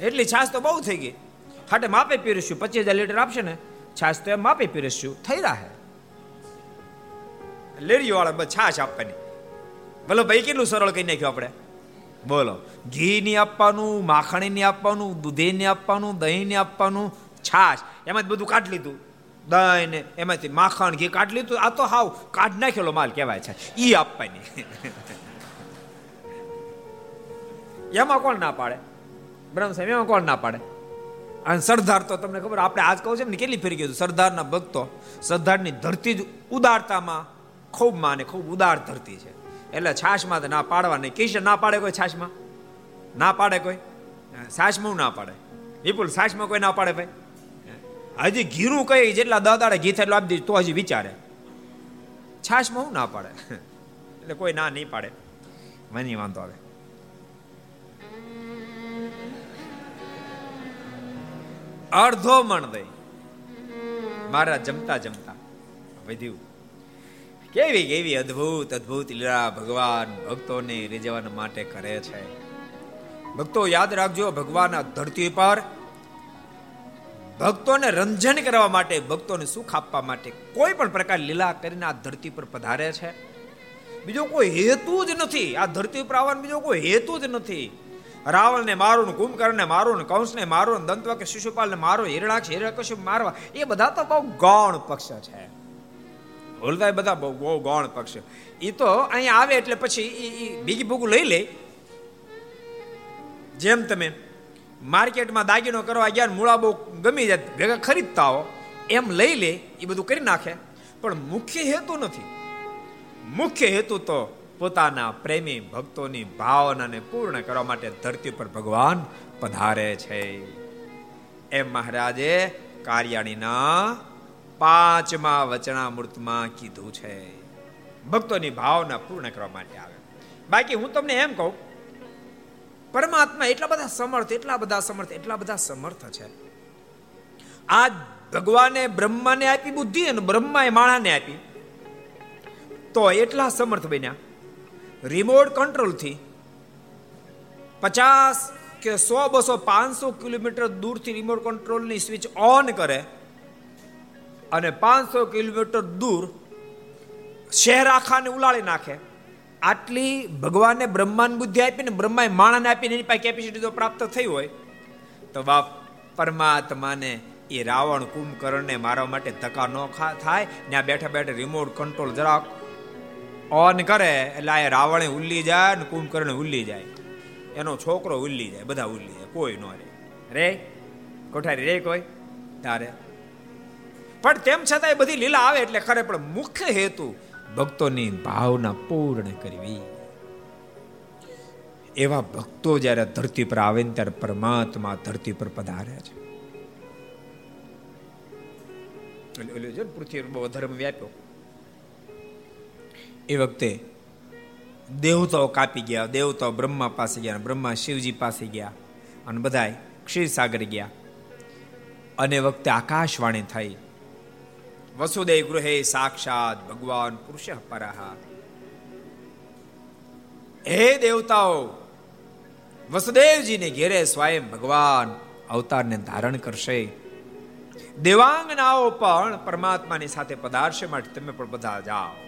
એટલી છાશ તો બહુ થઈ ગઈ. હાટે માપે પીરસ્યું, પચીસ હજાર લીટર આપશે ને, છાશ તો એમ માપે પીરસ્યું. થઈ રહે લેરીઓ વાળા છાશ આપવાની. ભલો ભાઈ, કેટલું સરળ કહી નાખ્યું આપણે? બોલો ઘી ની આપવાનું માખણી ની આપવાનું દૂધી ની આપવાનું દહીં ની આપવાનું, છાશ. એમાં બધું કાઢી લીધું. દહીં ને એમાંથી માખણ, ઘી કાઢી લીધું. આ તો હાવ કાઢ નાખેલો માલ કહેવાય છે. ઈ આપવાની. એમાં કોણ ના પાડે? બ્રહ્મ સાહેબ એમાં કોણ ના પાડે? અને સરદાર તો તમને ખબર, આપણે આજ કહું છે ને, કેટલી ફેરી કીધું સરદારના ભક્તો સરદારની ધરતી જ ઉદારતામાં ખૂબ માને, ખૂબ ઉદાર ધરતી છે. એટલે છાશમાં તો ના પાડવા નહીં. કિશન ના પાડે કોઈ છાશમાં? ના પાડે કોઈ? છાશમાં ના પાડે? વિપુલ, છાશમાં કોઈ ના પાડે ભાઈ? હજી ઘીરું કઈ, જેટલા દાદાડે ઘી થાય આપી દીધું, તો હજી વિચારે. છાશમાં હું ના પાડે? એટલે કોઈ ના નહીં પાડે. મને વાંધો આવે. અડધો મણ દઈ. મારા જમતા જમતા વધ્યું. કેવી કેવી અદ્ભુત અદ્ભુત લીલા ભગવાન ભક્તોને રીઝવવા માટે કરે છે. ભક્તો યાદ રાખજો ભગવાન આ ધરતી પર ભક્તોને રંજન કરવા માટે, ભક્તોને સુખ આપવા માટે કોઈ પણ પ્રકાર લીલા કરીને આ ધરતી પર પધારે છે. બીજો કોઈ હેતુ જ નથી. આ ધરતી પર આવવાનો બીજો કોઈ હેતુ જ નથી. રાવણને મારો ને કુંભકર્ણને મારો ને કંસને મારો ને દંતવા કે શિશુપાલને મારો, હિરણાક્ષ હિરણ્યકશિપ મારવા, એ બધા તો બહુ ગૌણ પક્ષ છે. ભૂલતા બધા બહુ બહુ ગૌણ પક્ષ એ તો અહીંયા આવે એટલે પછી એ બીજી ભૂગું લઈ લે. જેમ તમે માર્કેટમાં દાગીનો કરવા ગયા મૂળા બહુ ગમી જાય, ભેગા ખરીદતા હો, એમ લઈ લે એ બધું કરી નાખે. પણ મુખ્ય હેતુ નથી. મુખ્ય હેતુ તો પોતાના પ્રેમી ભક્તોની ભાવનાને પૂર્ણ કરવા માટે ધરતી પર ભગવાન પધારે છે. એમ મહારાજે કાર્યાણીના પાંચમા વચનામૃતમાં કીધું છે. ભક્તોની ભાવના પૂર્ણ કરવા માટે આવે. બાકી હું તમને એમ કહું, પરમાત્મા એટલા બધા સમર્થ, એટલા બધા સમર્થ, એટલા બધા સમર્થ છે. આ ભગવાને બ્રહ્માને આપી, બુદ્ધિ અને બ્રહ્માએ માણાને આપી, તો એટલા સમર્થ બન્યા. રિમોટ કંટ્રોલથી પચાસ કે સો, બસો, પાંચસો કિલોમીટર દૂરથી રિમોટ કંટ્રોલની સ્વિચ ઓન કરે અને પાંચસો કિલોમીટર દૂર શહેર આખાને ઉલાળી નાખે. આટલી ભગવાને બ્રહ્માન બુદ્ધિ આપીને, બ્રહ્માએ માણાને આપીને એની પાસે કેપેસિટી જો પ્રાપ્ત થઈ હોય. તો બાપ, પરમાત્માને એ રાવણ કુંભકર્ણને મારવા માટે ધક્કા ન થાય. ત્યાં બેઠા બેઠા રિમોટ કંટ્રોલ જરાક ઓન કરે એટલે આ રાવણે ઉલ્લી જાય ને કુંભકર્ણ ઉલ્લી જાય. એનો છોકરો ઉલ્લી જાય, બધા ઉલ્લી જાય, કોઈ ન રે રે? કોઠારી રે કોઈ? તારે પણ તેમ છતાં બધી લીલા આવે એટલે ખરે પણ મુખ્ય હેતુ ભક્તોની ભાવના પૂર્ણ કરવી. એવા ભક્તો જ્યારે ધરતી પર આવે ને ત્યારે પરમાત્મા ધરતી પર પધારે છે. પૃથ્વી બહુ ધર્મ વ્યાપ્યો. એ વખતે દેવતાઓ કાપી ગયા, દેવતાઓ બ્રહ્મા પાસે ગયા, બ્રહ્મા શિવજી પાસે ગયા અને બધા ક્ષીરસાગર ગયા. અને વખતે આકાશવાણી થઈ. વસુદેવ ગૃહે સાક્ષાત ભગવાન પુરુષ પરાહા. હે દેવતાઓ, વસુદેવજીને ઘેરે સ્વયં ભગવાન અવતારને ધારણ કરશે. દેવાંગનાઓ પણ પરમાત્માની સાથે પધારશે માટે તમે પણ બધા જાઓ.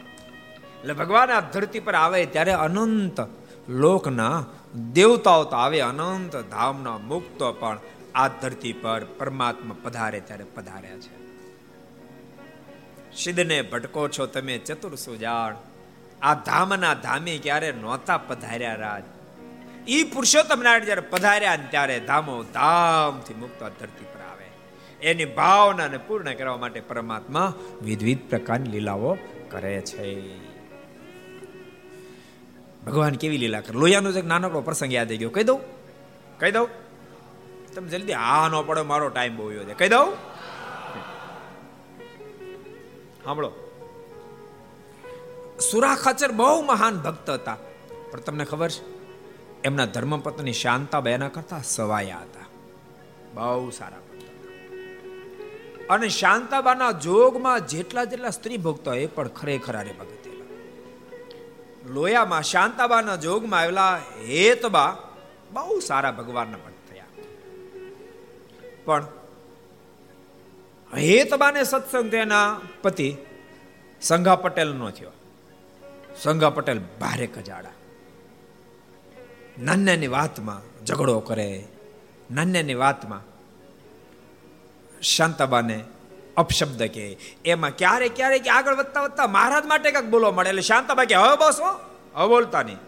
એટલે ભગવાન આ ધરતી પર આવે ત્યારે અનંત લોકના દેવતાઓ તો આવે, અનંત ધામના મુક્તો પણ આ ધરતી પર પરમાત્મા પધારે ત્યારે પધાર્યા છે. સિદ્ધને ભટકો છો તમે ચતુર સુજાણ. આ ધામના ધામી ક્યારે નહોતા પધાર્યા રાજ. ઈ પુરુષોત્તમ નારાયણ જ્યારે પધાર્યા ત્યારે ધામો ધામથી મુક્ત ધરતી પર આવે. એની ભાવનાને પૂર્ણ કરવા માટે પરમાત્મા વિવિધ પ્રકારની લીલાઓ કરે છે. ભગવાન કેવી લીલા કરે? લોહિયાનો એક નાનકડો પ્રસંગ યાદ આવી ગયો. કહી દઉં? કહી દઉં? તમે જલ્દી હા ન પડે, મારો ટાઈમ બહુ છે. કહી દઉં? સાંભળો. સુરા ખાચર બહુ મહાન ભક્ત હતા. પણ તમને ખબર છે, એમના ધર્મપત્ની શાંતા એના કરતા સવાયા હતા. બહુ સારા અને શાંતાબાના જોગમાં જેટલા જેટલા સ્ત્રી ભક્તો એ પણ ખરેખર આરે ભગત લોયામાં શાંતાબાના જોગમાં આવેલા હેતબા બહુ સારા ભગવાનના ભક્ત થયા. પણ હેતબાને સત્સંગ તેના પતિ સંઘા પટેલ નો થયો. સંઘા પટેલ ભારે કજાડા નાન્યાની વાતમાં ઝઘડો કરે. નાન્યાની વાતમાં શાંતાબાને અપશબ્દ કે એમાં ક્યારે ક્યારે કે આગળ વધતા વધતા મહારાજ માટે કંઈક બોલવા મળે. એટલે શાંતાબા કે, હવે બસ હવે બોલતા નહીં.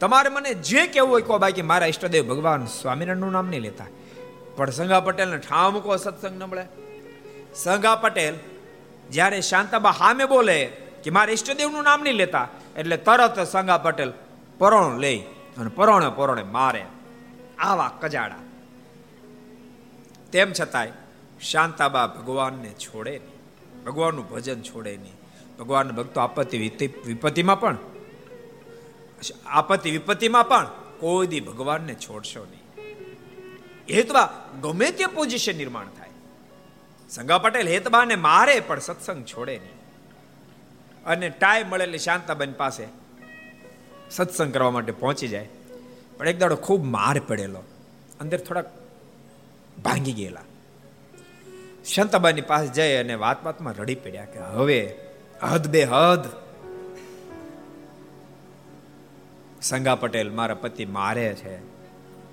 તમારે મને જે કહેવું હોય કહો બાકી મારા ઈષ્ટદેવ ભગવાન સ્વામિનારાયણનું નામ નહીં લેતા. પણ સંગા પટેલને ઠામ કહો સત્સંગ ન મળે. સંગા પટેલ જ્યારે શાંતાબા હામે બોલે કે, મારા ઈષ્ટદેવનું નામ નહીં લેતા, એટલે તરત સંગા પટેલ પરોણ લે અને પરોણે પરોણે મારે આવા કજાડા. તેમ છતાંય શાંતાબા ભગવાનને છોડે નહીં. ભગવાનનું ભજન છોડે નહીં. ભગવાન ભક્તો આપત્તિ વિપત્તિમાં પણ આપત્તિ વિપત્તિમાં પણ કોઈ દી ભગવાનને છોડશો નહીં. હેતબા ગમે તે પોઝિશન નિર્માણ થાય. સંગા પટેલ હેતબાને મારે પણ સત્સંગ છોડે નહીં. અને ટાઈમ મળેલી શાંતાબેન પાસે સત્સંગ કરવા માટે પહોંચી જાય. પણ એક દાડો ખૂબ માર પડેલો. અંદર થોડાક ભાંગી ગયેલા. શાંતાબાની પાસે જઈ અને વાત વાતમાં રડી પડ્યા કે હવે હદ બે હદ. સંગા પટેલ મારા પતિ મારે છે.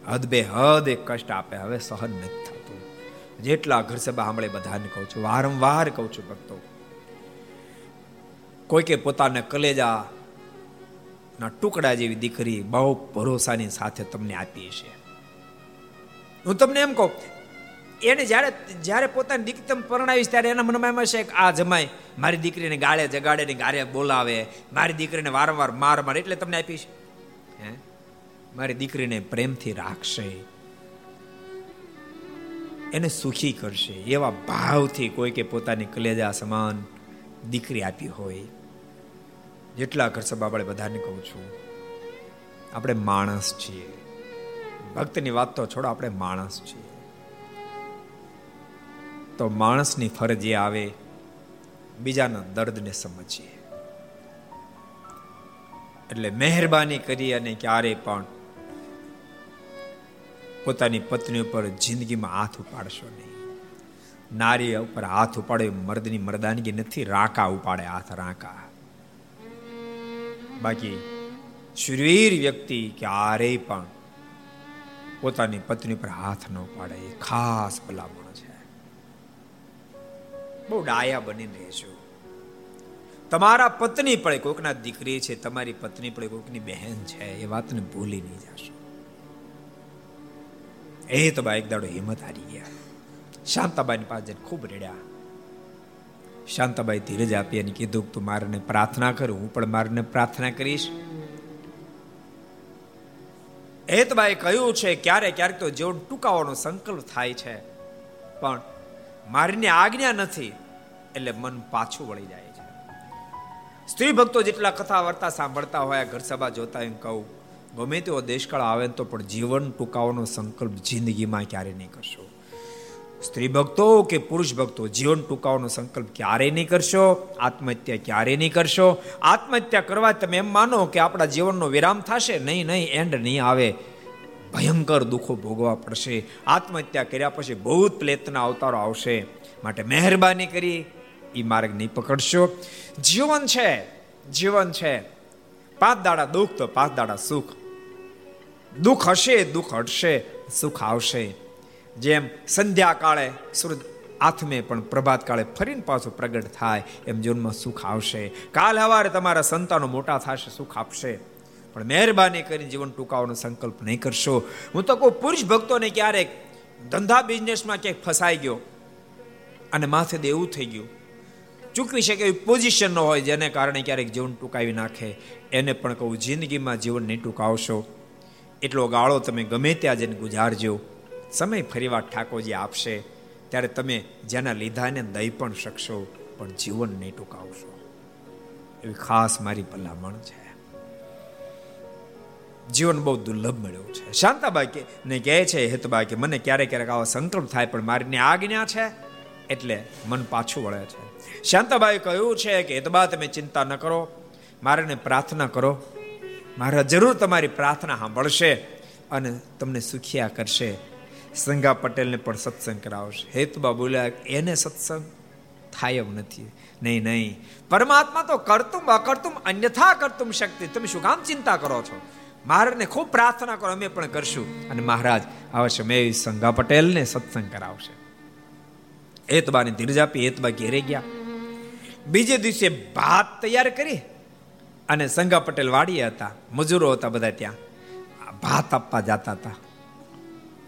હદ બે હદ એક કષ્ટ આપે, હવે સહન નથી થતું. જેટલા ઘર સભા સાંભળે બધાને કહું છું, વારંવાર કહું છું ભક્તો કોઈ કે પોતાના કલેજા ના ટુકડા જેવી દીકરી બહુ ભરોસાની સાથે તમને આપી છે હું તમને એમ કહું એને જ્યારે જ્યારે પોતાની દીકરી પરણાવીશ ત્યારે એના મનમાં એમ હશે કે આ જમાય મારી દીકરીને ગાળે જગાડે ને ગાળે બોલાવે, મારી દીકરીને વારંવાર માર માર એટલે તમને આપીશ. હે? મારી દીકરીને પ્રેમથી રાખશે. એને સુખી કરશે. એવા ભાવથી કોઈ કે પોતાની કલેજા સમાન દીકરી આપી હોય. જેટલા ઘર સભા બધાને કહું છું, આપણે માણસ છીએ. ભક્તની વાત તો છોડો, આપણે માણસ છીએ. તો માણસની ફરજ આવે, બીજાના દર્દને સમજીએ. એટલે મહેરબાની કરી અને ક્યારે પણ પોતાની પત્ની ઉપર જિંદગીમાં હાથ ઉપાડશો નહીં. નારી ઉપર હાથ ઉપાડે મર્દની મર્દાનગી નથી, રાકા ઉપાડે હાથ રાકા. બાકી શુરવીર વ્યક્તિ ક્યારેય પણ પોતાની પત્ની પર હાથ ન પાડે એ ખાસ ભલામણ છે. બહુ ડાયા બનીને રહેજો તમારા પત્ની પડે કોઈકના દીકરી છે, તમારી પત્ની પડે કોઈકની બહેન છે, એ વાતને ભૂલી નહીં જશો. એ તો બા એક દાડો હિંમત હારી ગયા. શાંતાબાઈની પાસે ખૂબ રેડ્યા. શાંતાબાઈ ધીરજ આપી અને કીધું તું મારને પ્રાર્થના કરું, હું પણ મારને પ્રાર્થના કરીશ. હેતભાઈ કહ્યું છે ક્યારે ક્યારેક તો જીવન ટૂંકાવાનો સંકલ્પ થાય છે. પણ મારીની આજ્ઞા નથી, એટલે મન પાછું વળી જાય છે. સ્ત્રી ભક્તો જેટલા કથા વાર્તા સાંભળતા હોય ઘર સભા જોતા એમ કહું, ગમે તેવો દેશકાળ આવે તો પણ જીવન ટૂંકાવાનો સંકલ્પ જિંદગીમાં ક્યારે નહીં કરશો. સ્ત્રી ભક્તો કે પુરુષ ભક્તો, જીવન ટૂંકાવાનો સંકલ્પ ક્યારેય નહીં કરશો, આત્મહત્યા ક્યારેય નહીં કરશો. આત્મહત્યા કરવા તમે એમ માનો કે આપણા જીવનનો વિરામ થશે, નહીં નહીં એન્ડ નહીં આવે. ભયંકર દુઃખો ભોગવા પડશે. આત્મહત્યા કર્યા પછી ભૂત પ્લેતના અવતારો આવશે. માટે મહેરબાની કરી એ માર્ગ નહીં પકડશો. જીવન છે જીવન છે. પાંચ દાડા દુઃખ તો પાંચ દાડા સુખ. દુઃખ હશે, દુઃખ હટશે, સુખ આવશે. જેમ સંધ્યા કાળે સૂરજ આથમે પણ પ્રભાત કાળે ફરીને પાછું પ્રગટ થાય, એમ જીવનમાં સુખ આવશે. કાલ હવારે તમારા સંતાનો મોટા થશે, સુખ આપશે. પણ મહેરબાની કરીને જીવન ટૂંકાવાનો સંકલ્પ નહીં કરશો. હું તો કહું, પુરુષ ભક્તોને ક્યારેક ધંધા બિઝનેસમાં ક્યાંક ફસાઈ ગયો અને માથે દેવું થઈ ગયું. ચૂકવી શકે એવી પોઝિશન ન હોય જેને કારણે ક્યારેક જીવન ટૂંકાવી નાખે. એને પણ કહું, જિંદગીમાં જીવન નહીં ટૂંકાવશો. એટલો ગાળો તમે ગમે ત્યાં જઈને ગુજારજો. સમય ફરીવાર ઠાકોરજી આપશે. ત્યારે તમે જેના લીધાને દઈ પણ શકશો, પણ જીવન નહીં ટૂંકાવશો. એવી ખાસ મારી ભલામણ છે. જીવન બહુ દુર્લભ મળ્યું છે. શાંતાબાઈ ને કહે છે હેતબા કે મને ક્યારેક ક્યારેક આવો સંકલ્પ થાય, પણ મારીની આજ્ઞા છે, એટલે મન પાછું વળે છે. શાંતાબાઈ કહ્યું છે કે, હેતબા, તમે ચિંતા ન કરો. મારાને પ્રાર્થના કરો. મારા જરૂર તમારી પ્રાર્થના સાંભળશે અને તમને સુખિયા કરશે. સંગા પટેલને પણ સત્સંગ કરાવશે. હેતબા બોલ્યા, એને સત્સંગ થાય એમ નથી. નહીં નહીં. પરમાત્મા તો કરતું અકર્તુમ અન્યથા કરતુમ શક્તિ. તમે શું કામ ચિંતા કરો છો? મહારાજને ખૂબ પ્રાર્થના કરો, અમે પણ કરશું. અને મહારાજ આવશે મેં સંગા પટેલને સત્સંગ કરાવશે. એતબાને ધીરજ આપી, એતબા ઘેરે ગયા. બીજે દિવસે ભાત તૈયાર કરી અને સંગા પટેલ વાડીએ હતા. મજૂરો હતા બધા ત્યાં. ભાત આપવા જતા હતા.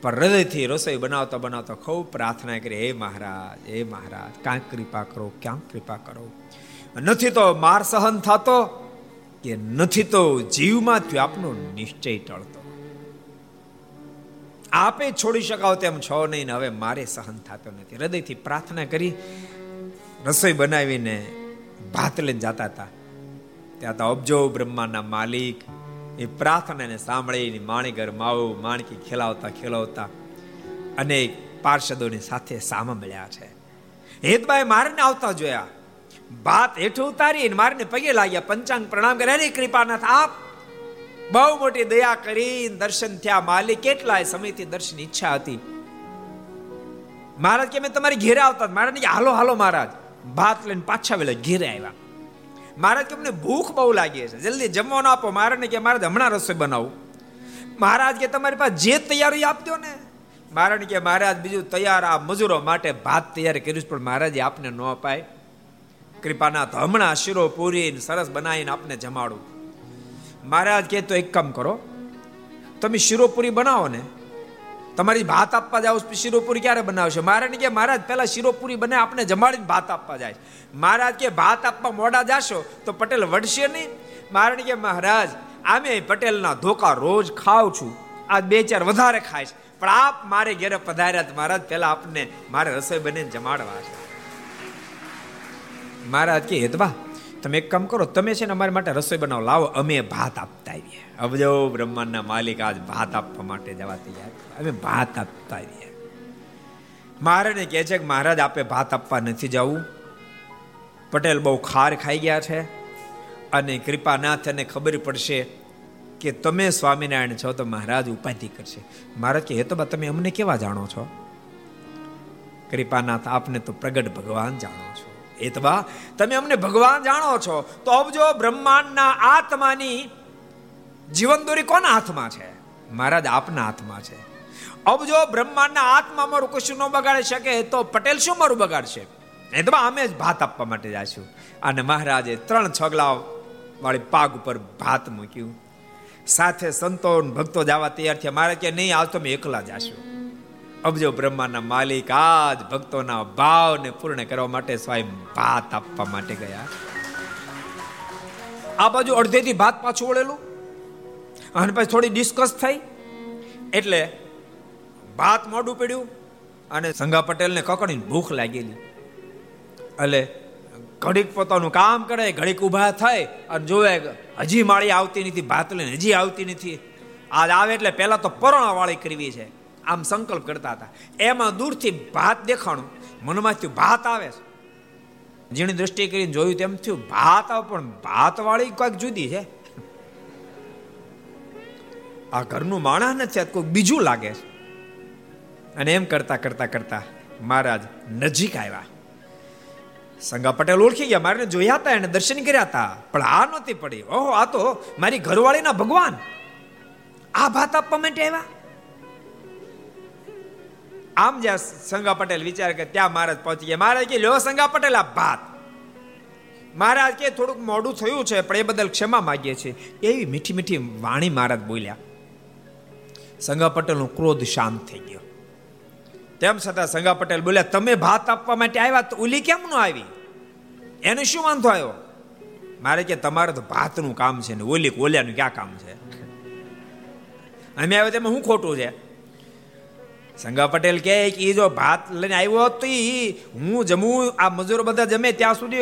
પણ હૃદયથી રસોઈ બનાવતા બનાવતા ખૂબ પ્રાર્થના કરી, હે મહારાજ હે મહારાજ ક્યાંક કૃપા કરો ક્યાંક કૃપા કરો? નથી તો માર સહન થતો કે નથી તો જીવમાં થયો આપનો નિશ્ચય ટળતો. આપે છોડી શકાવ તેમ છો નહીં હવે મારે સહન થતો નથી. હૃદયથી પ્રાર્થના કરી રસોઈ બનાવીને ભાત લઈને જતા હતા. ત્યાં તો અબજો બ્રહ્માના માલિક એ પ્રાર્થનાને સાંભળીને માણીગર માવો માણકી ખેલાવતા ખેલાવતા અનેક પાર્ષદોની સાથે સામા મળ્યા છે. હેતભાઈ મારને આવતા જોયા. ભાત હેઠું ઉતારી મારીને પગે લાગ્યા. પંચાંગ પ્રણામ કરે અરે કૃપાનાથ, આપ બહુ મોટી દયા કરી દર્શન થયા. માલિક કેટલાય સમયથી દર્શન ઈચ્છા હતી. મહારાજ કે મેં તમારી ઘેરે આવતા મહારાજ હાલો હાલો, મહારાજ. ભાત લઈને પાછા વેલા ઘેરે આવ્યા. મહારાજ કે મને ભૂખ બહુ લાગી છે. જલ્દી જમવાનો આપો. મહારાજને કે, મહારાજ, હમણાં રસોઈ બનાવું. મહારાજ કે, તમારી પાસે જે તૈયારી આપજો ને. મહારાજ કે, મહારાજ, બીજું તૈયાર આ મજૂરો માટે ભાત તૈયાર કર્યું પણ મહારાજે આપને ન અપાય. કૃપાનાથ, હમણાં શીરો પૂરી સરસ બનાવીને આપને જમાડું. મહારાજ કે તો એક કામ કરો, તમે શિરોપુરી બનાવો ને, તમારી ભાત આપવા જાવ શિરોપુરી ક્યારે બનાવશે? મહારાજ કે મહારાજ પેલા શિરોપુરી બને આપણે જમાડીને ભાત આપવા જાય. મહારાજ કે ભાત આપવા મોડા જાશો, તો પટેલ વડશે નહીં. મહારાજ કે મહારાજ, આમે પટેલના ધોકા રોજ ખાવ છું આ બે ચાર વધારે ખાઈશ, પણ આપ મારે ઘેરે પધાર્યા મહારાજ પેલા આપને મારે રસોઈ બને જમાડવા છે. મહારાજ કે હેતવા તમે એક કામ કરો, તમે છે ને અમારી માટે રસોઈ બનાવો, લાવો, અમે ભાત આપતા આવીએ. અબજો બ્રહ્માંડના માલિક આજ ભાત આપવા માટે જવા તૈયાર અમે ભાત આપતા આવીએ. મહારાજને કહે છે કે, મહારાજ, આપે ભાત આપવા નથી જવું. પટેલ બહુ ખાર ખાઈ ગયા છે અને કૃપાનાથ અને ખબર પડશે કે તમે સ્વામિનારાયણ છો તો મહારાજ ઉપાધિ કરશે. મહારાજ કે હે તો તમે અમને કેવા જાણો છો? કૃપાનાથ આપને તો પ્રગટ ભગવાન જાણો છો. એતવા. તમે અમને ભગવાન જાણો છો. તો અબજો બ્રહ્માંડના આત્માની જીવન દોરી કોના હાથમાં છે? મહારાજ, આપના હાથમાં છે. અબજો બ્રહ્માંડના આત્મા મારું કશું ન બગાડી શકે, તો પટેલ શું મારું બગાડશે? એતવા અમે જ ભાત આપવા માટે જાશું. અને મહારાજે ત્રણ છગલા વાળી પાગ ઉપર ભાત મૂક્યું. સાથે સંતો ભક્તો જવા તૈયાર થયા. મારે કે નહીં, આજ તો એકલા જાશું. અબજો બ્રહ્માના માલિક જ ભક્તોના ભાવને પૂર્ણ કરવા માટે સ્વયં ભાત આપવા માટે ગયા. આ બાજુ અડધેથી ભાત પાછું વળેલું. અને પછી થોડી ડિસ્કસ થઈ. એટલે ભાત મોડું પડ્યું અને સંગા પટેલને કકડીને ભૂખ લાગેલી એટલે ઘડીક પોતાનું કામ કરે, ઘડીક ઊભા થાય અને જોવે હજી માળી આવતી નથી, ભાત લઈને હજી આવતી નથી. આજ આવે એટલે પહેલા તો પરોણા વાળી કરવી છે. આમ સંકલ્પ કરતા હતા. એમાં દૂરથી ભાત દેખાણું. મનમાંથી ભાત આવે છે. જેની દ્રષ્ટિ કરીને જોયું તેમ થયું, ભાત આવે, પણ ભાત વાળી કોઈક જુદી છે. આ ઘરનું માણસ નથી કોઈક બીજું લાગે છે. અને એમ કરતા કરતા કરતા મહારાજ નજીક આવ્યા. સંગા પટેલ ઓળખી ગયા મારે જોયા હતા, એને દર્શન કર્યા હતા. પણ આ નહોતી પડી. ઓહો, આ તો મારી ઘરવાળીના ભગવાન. આ ભાત આપવા માટે આવ્યા? આમ જ્યાં સંગા પટેલ વિચાર કે ત્યાં મહારાજ પહોંચી ગયા. મહારાજ કે, લ્યો સંગા પટેલ, આ ભાત. મહારાજ કે, થોડુંક મોડું થયું છે, પણ એ બદલ ક્ષમા માગીએ છીએ. એવી મીઠી મીઠી વાણી મહારાજ બોલ્યા. સંગા પટેલનો ક્રોધ શાંત થઈ ગયો. તેમ છતાં સંગા પટેલ બોલ્યા, તમે ભાત આપવા માટે આવ્યા તો ઓલી કેમ ન આવી? એને શું વાંધો આવ્યો? મારે કે, તમારે તો ભાતનું કામ છે ને, ઓલી ઓલિયાનું ક્યાં કામ છે? અમે આવ્યો તેમાં શું ખોટું છે? સંગા પટેલ કે એ જો ભાત લઈને આવ્યો તો એ હું જમું, આ મજૂરો બધા જમે ત્યાં સુધી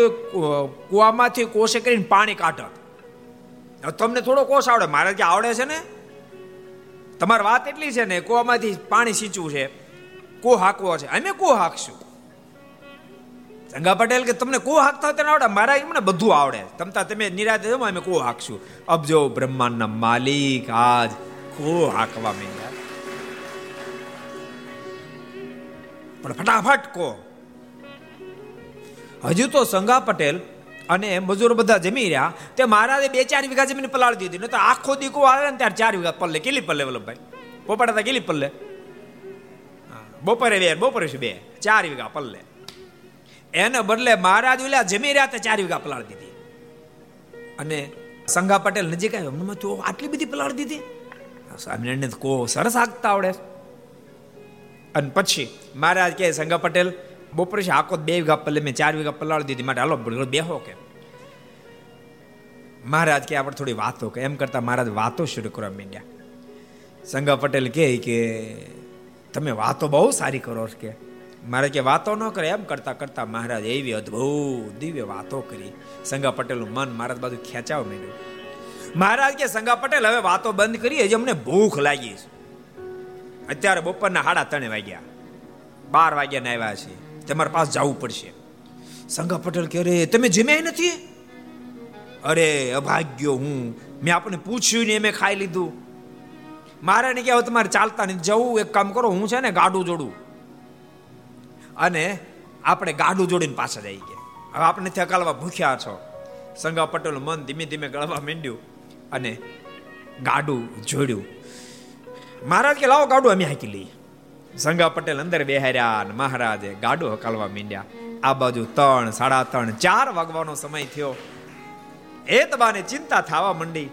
કુવામાંથી કોષે કરીને પાણી કાઢત. તમને થોડો કોષ આવડે, મારે કે આવડે છે ને? તમારી વાત એટલી છે ને, કુવામાંથી પાણી સિંચવું છે. કો હાકવો છે. અમે કો હાકશું. સંગા પટેલ કે તમને કો હાકતા હોય આવડે, મારા એમને બધું આવડે. તમતા તમે નિરાતે જમો, અમે કો હાકશું. અબજો બ્રહ્માંડના માલિક આજ કો હાકવા માંડ્યા. પણ ફટાફટ કો હજુ તો સંગા પટેલ અને મજૂર બધા જમી રહ્યા. તે મહારાજે બે ચાર વીઘા જમીન પલાળી દીધી. નહીં તો આખો દીકો આવે ને ત્યારે ચાર વીઘા પલ્લે. કેટલી પલ્લે વલ્લભભાઈ પોપાડા હતા કેટલી પલ્લે? બપોરે બે બપોરે બે? ચાર વીઘા પલ્લે. એને બદલે મહારાજ ઓલા જમી રહ્યા તે ચાર વીઘા પલાળી દીધી. અને સંગા પટેલ નજીક આવ્યો. અમને તો આટલી બધી પલાળી દીધી. સ્વામિનારાયણ કો સરસ આગતા આવડે. અને પછી મહારાજ કે સંગા પટેલ, બપોરે છે, આખો બે વીઘા પલ્લે મેં ચાર વીઘા પલાળી દીધી. માટે હાલો બેહો કે. મહારાજ કે, આપણે થોડી વાતો કે એમ કરતા મહારાજ વાતો શરૂ કરવા માંડ્યા. સંગા પટેલ કહે કે, તમે વાતો બહુ સારી કરો કે. મારે કે, વાતો ન કરે. એમ કરતા કરતા મહારાજ એવી અદભુત દિવ્ય વાતો કરી. સંગા પટેલનું મન મહારાજ બાજુ ખેંચાવ માંડ્યું. મહારાજ કે, સંગા પટેલ, હવે વાતો બંધ કરી હજી અમને ભૂખ લાગી છે. અત્યારે બપોરના સાડા ત્રણ વાગ્યા. બાર વાગ્યા ને આવ્યા છે. તમારે પાસ જવું પડશે. સંગા પટેલ કે અરે, તમે જમ્યા નથી? અરે, અભાગ્યો હું. મેં આપને પૂછ્યું ને મેં ખાઈ લીધું. મારે ને કહેવાય તમારે ચાલતા નહીં જવું, એક કામ કરો, હું છે ને ગાડું જોડું. અને આપણે ગાડું જોડીને પાછા જઈ ગયા હવે આપણે ત્યાં કાલવા ભૂખ્યા છો. સંગા પટેલ મન ધીમે ધીમે ગળવા માંડ્યું અને ગાડું જોડ્યું. મહારાજ કે લાવો ગાડું અમે હાંકી લઈએ. સંગા પટેલ અંદર બેહાર્યા અને મહારાજે ગાડું હકાલવા મીંડ્યા. આ બાજુ ત્રણ, સાડા ત્રણ, ચાર વાગવાનો સમય થયો. એ તબાને ચિંતા થવા માંડી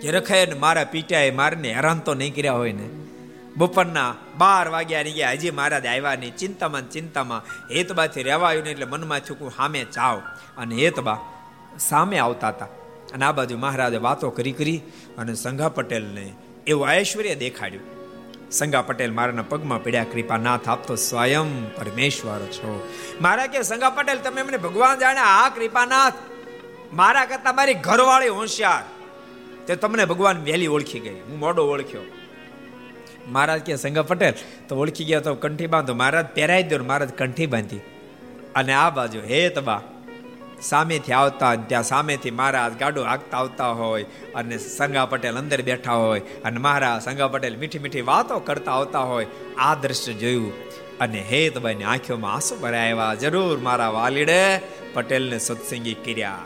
કે રખાય ને મારા પીટાએ મારને હેરાન તો નહીં કર્યા હોય ને? બપોરના બાર વાગ્યા ની ગયા. હજી મહારાજ આવ્યા નહીં. ચિંતામાં ચિંતામાં હેતબાથી રહેવાયું નહીં એટલે મનમાં થયું સામે જાવ અને હેતબા સામે આવતા હતા. અને આ બાજુ મહારાજે વાતો કરી કરી અને સંઘા પટેલને એવું ઐશ્વર્ય દેખાડ્યું. સંગા પટેલ મારાના પગમાં પડ્યા કૃપાનાથ આપતો સ્વયં પરમેશ્વર છો. મારા કે, સંગા પટેલ, તમે મને ભગવાન જાણે આ કૃપાનાથ. મારા કરતા મારી ઘરવાળી હોશિયાર. તે તમને ભગવાન વહેલી ઓળખી ગઈ. હું મોડો ઓળખ્યો. મહારાજ કે, સંગા પટેલ, તો ઓળખી ગયા તો કંઠી બાંધો. મહારાજ પહેરાઈ દો મહારાજ કંઠી બાંધી. અને આ બાજુ હે તબા સામેથી આવતા ત્યાં સામેથી મહારાજ ગાડો હાંકતા આવતા હોય અને સંગા પટેલ અંદર બેઠા હોય અને મહારાજ સંગા પટેલ મીઠી મીઠી વાતો કરતા આવતા હોય, આ દ્રશ્ય જોયું. અને હેતભાઈની આંખોમાં આંસુ ભરાયા જરૂર મારા વાલીડે પટેલને સત્સંગી કર્યા.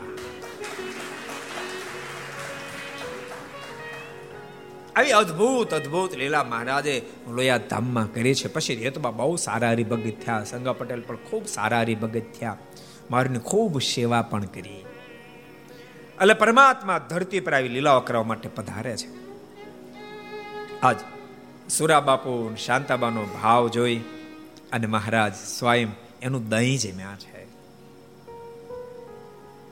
આવી અદ્ભુત અદ્ભુત લીલા મહારાજે લોયા ધામમાં કરી છે. પછી હેતબા બહુ સારા હરિભગત થયા. સંગા પટેલ પણ ખૂબ સારા હરિભગત થયા. મારની ખૂબ સેવા પણ કરી. એટલે પરમાત્મા ધરતી પર આવી લીલાઓ કરવા માટે પધારે છે. આજ સુરા બાપુ શાંતાબાનો ભાવ જોઈ અને મહારાજ સ્વયં એનું દહીં જમ્યા છે.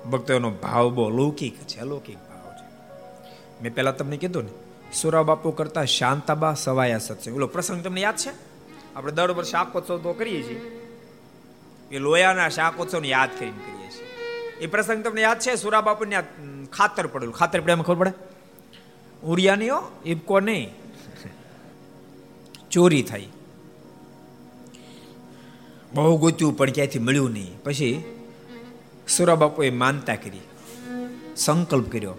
ભક્તોનો ભાવ બહુ લૌકિક છે, અલૌકિક ભાવ છે. મેં પહેલા તમને કીધું ને સુરા બાપુ કરતા શાંતાબા સવાયા સત્સંગ. ઓલો પ્રસંગ તમને યાદ છે? આપણે દર વર્ષે શાકોત્સવ તો કરીએ છીએ. એ લોયાના શાકોત્સવને યાદ કરીને કરીએ છીએ. એ પ્રસંગ તમને યાદ છે? સુરા બાપુને ખાતર પડેલું. ખાતર પડે ખબર પડે? ઉરિયાની હો ઈબકો નહીં. ચોરી થઈ. બહુ ગોત્યું પણ ક્યાંયથી મળ્યું નહીં. પછી સુરા બાપુએ માનતા કરી. સંકલ્પ કર્યો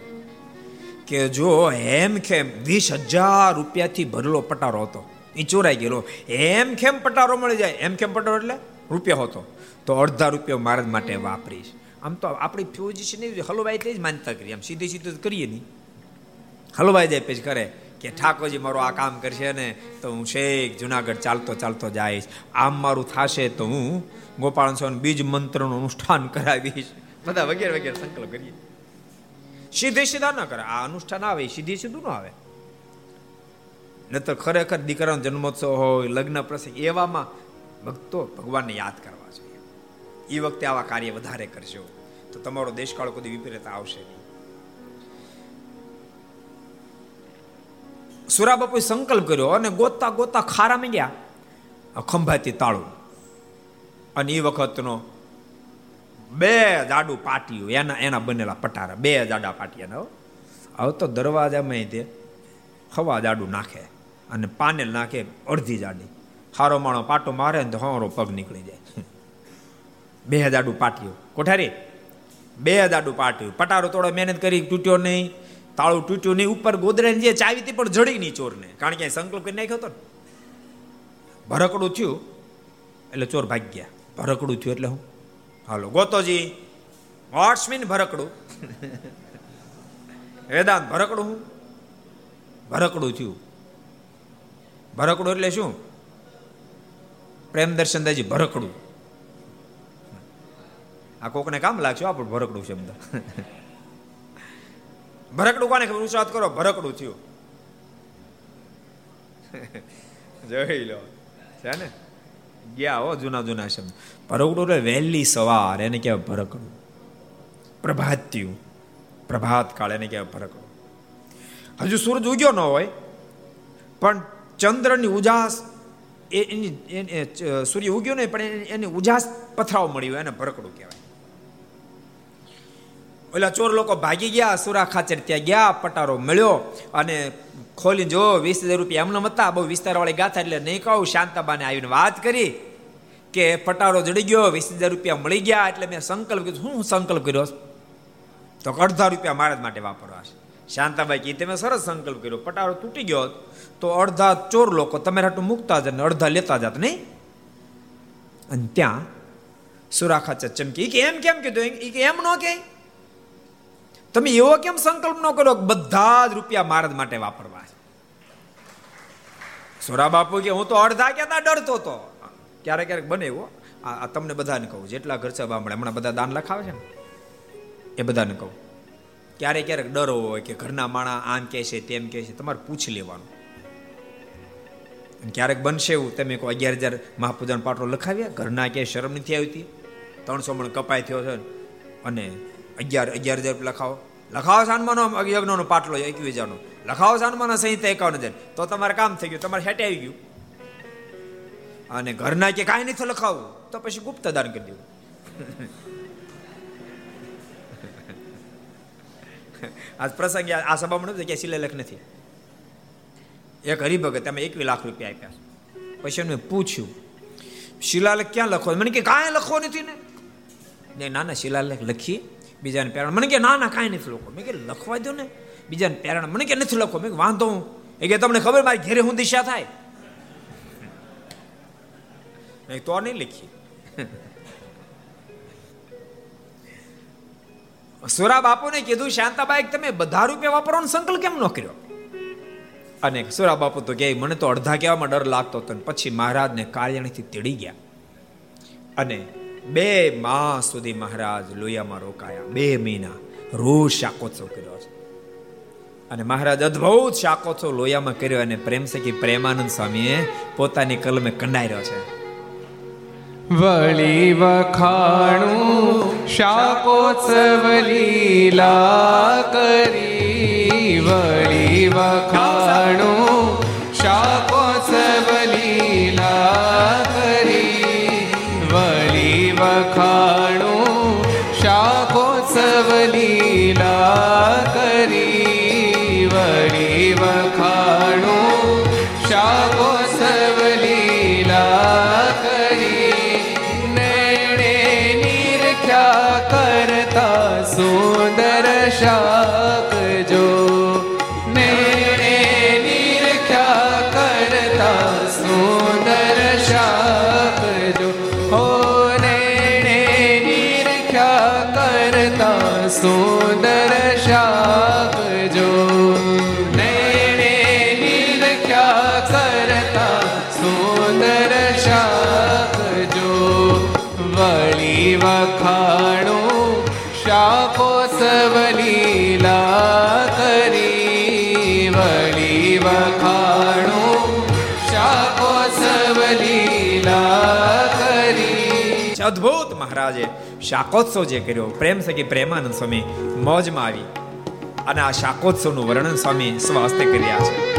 કે જો હેમ ખેમ વીસ હજાર રૂપિયાથી ભરેલો પટારો હતો. એ ચોરાઈ ગયેલો. હેમ ખેમ પટારો મળી જાય. એમ ખેમ પટારો એટલે રૂપિયા હતો. તો અડધા રૂપિયા મારા માટે વાપરીશ. આમ તો આપણી પોઝિશન એવી હલવાઈ તે જ માનતા કરીએ આમ સીધી સીધું કરીએ નહીં. હલવાઈ જાય પછી કરે કે ઠાકોરજી મારું આ કામ કરશે ને તો હું શેખ જુનાગઢ ચાલતો ચાલતો જઈશ. આમ મારું થશે તો હું ગોપાલ સ્વામી બીજ મંત્રનું અનુષ્ઠાન કરાવીશ. બધા વગેરે વગેરે સંકલ્પ કરીએ. સીધે સીધા ના કરે. આ અનુષ્ઠાન આવે સીધી સીધું ન આવે. નતર ખરેખર દીકરાનો જન્મોત્સવ હોય, લગ્ન પ્રસંગ, એવામાં ભક્તો ભગવાનને યાદ કરવા. એ વખતે આવા કાર્ય વધારે કરજો. તો તમારો દેશકાળ કોઈ વિપરીત આવશે નહીં. સુરા બાપુએ સંકલ્પ કર્યો અને ગોતતા ગોતતા ખારા ગયા ખંભાતી તાળું. અને એ વખતનો બે જાડું પાટિયું, એના એના બનેલા પટારા, બે જાડા પાટિયાના હવે તો દરવાજામાં તે હવા જાડું નાખે અને પાનેલ નાખે અડધી જાડી. હારો માણો પાટો મારે ને તો હારો પગ નીકળી જાય. બે જાડું પાટિયું. કોઠારી? બે જાડું પાટિયું. પટારો થોડો મહેનત કરી, તૂટ્યો નહીં. તાળું તૂટ્યું નહીં. ઉપર ગોદરાની જે ચાવી હતી, પણ જડી નહીં ચોરને. કારણ કે સંકલ્પ કરી નાખ્યો હતો ને. ભરકડું થયું, એટલે ચોર ભાગી ગયા. ભરકડું થયું એટલે હું? હાલો, ગોતોજી. વોટ્સ મીન ભરકડું. વેદાંત, ભરકડું હું? ભરકડું થયું. ભરકડું એટલે શું? પ્રેમ દર્શનદાજી ભરકડું. આ કોકને કામ લાગશે આપણું ભરકડું શબ્દ ભરકડું કોને ઉચ્ચાર કરો, ભરકડું થયું. જોઈ લો. છે ને? ગયા હો, જૂના જૂના શબ્દ ભરકડું એટલે વહેલી સવાર, એને કહેવાય ભરકડું. પ્રભાત્યું પ્રભાત કાળ, એને કહેવાય ભરકડું. હજુ સૂરજ ઉગ્યો ન હોય, પણ ચંદ્રની ઉજાસ એની સૂર્ય ઉગ્યો નહીં, પણ એની ઉજાસ પથરાવ મળી હોય, એને ભરકડું કહેવાય. ઓલા ચોર લોકો ભાગી ગયા, સુરા ખાચર ત્યાં ગયા, પટારો મળ્યો અને ખોલી જો વીસ હજાર રૂપિયા એમને હતા, બહુ વિસ્તારવાળી ગાથા, એટલે નહીં કહું, શાંતાબાને આવીને વાત કરી કે પટારો જડી ગયો, વીસ હજાર રૂપિયા મળી ગયા, એટલે મેં સંકલ્પ કીધું શું સંકલ્પ કર્યો? તો અડધા રૂપિયા મારા માટે વાપરવા છે. શાંતાબાઈ કી તમે સરસ સંકલ્પ કર્યો, પટારો તૂટી ગયો, તો અડધા ચોર લોકો તમે હાટું મૂકતા જ અડધા લેતા જાત, નહીં? અને ત્યાં સુરા ખાચર ચમકી કે એમ કેમ કીધું? એ કે એમ ન કે? તમે એવો કેમ સંકલ્પ ન કરો બધા જ રૂપિયા મારા માટે વાપરવા સોરા બાપુ કે હું તો અડધા કેતા ડરતો હતો ક્યારેક ક્યારેક બને એવો આ તમને બધાને કહું, જેટલા ઘર છે બામણે, હમણાં બધા દાન લખાવે છે ને? એ બધાને કહું. ક્યારેક ક્યારેક ડર હોય કે ઘરના માણા આમ કહે છે, તેમ કહે છે, તમારે પૂછી લેવાનું. ક્યારેક બનશે એવું, તમે કોઈ અગિયાર હજાર મહાપૂજાનો પાટલો લખાવ્યા, ઘરના ક્યાંય શરમ નથી આવતી? ત્રણસો મણ કપાય થયો છે અને અગિયાર અગિયાર હજાર લખાવો. લખાવો સાનમાનો યજ્ઞનો પાટલો એકવીસ હજારનો. લખાવો સાનમાનો સંહિતા એકાવન હજાર. તો તમારે કામ થઈ ગયું, તમારે હેટે આવી ગયું. અને ઘરના કે કાંઈ નથી લખાવું. તો પછી ગુપ્ત દાન કરી દેવું. આ પ્રસંગે આ સભામાં નથી કે શિલાલેખ નથી. એક હરિભગત તમે એકવી લાખ રૂપિયા આપ્યા પછી એમને પૂછ્યું, શિલાલેખ ક્યાં લખો? મને કે, કાંઈ લખવો નથી ને. ના ના શિલાલેખ લખીએ બીજાને પ્રેરણ મને કે, ના ના, કાંઈ નથી લખો મેં કે, લખવા દો ને. બીજાને પ્રેરણ મને કે, નથી લખો મેં વાંધો હું. એ કે, તમને ખબર મારી ઘેરે હું દિશા થાય? તો નહીં લખી સુરા બાપુને કીધું, શાંતાબાઈ, તમે બધા રૂપિયા વાપરવાનો સંકલ્પ કેમ ન કર્યો? અને સુરા બાપુ તો કે, મને તો અડધા કહેવામાં ડર લાગતો હતો પછી મહારાજને કાર્યણીથી તેડી ગયા. અને બે માસ સુધી મહારાજ લોહિયામાં રોકાયા. બે મહિના રોજ શાકોત્સવ કર્યો છે. અને મહારાજ અદ્ભુત શાકોત્સવ લોયામાં કર્યો અને પ્રેમ સખી પ્રેમાનંદ સ્વામીએ પોતાની કલમે કંડાર્યો છે. વળી વખાણું શાકોત્સવ લીલા કરી, વળી વખાણું અદ્ભુત મહારાજે શાકોત્સવ જે કર્યો. પ્રેમ સખી પ્રેમાનંદ સ્વામી મોજમાં આવી અને આ શાકોત્સવનું વર્ણન સ્વામી સ્વહસ્તે કર્યા છે.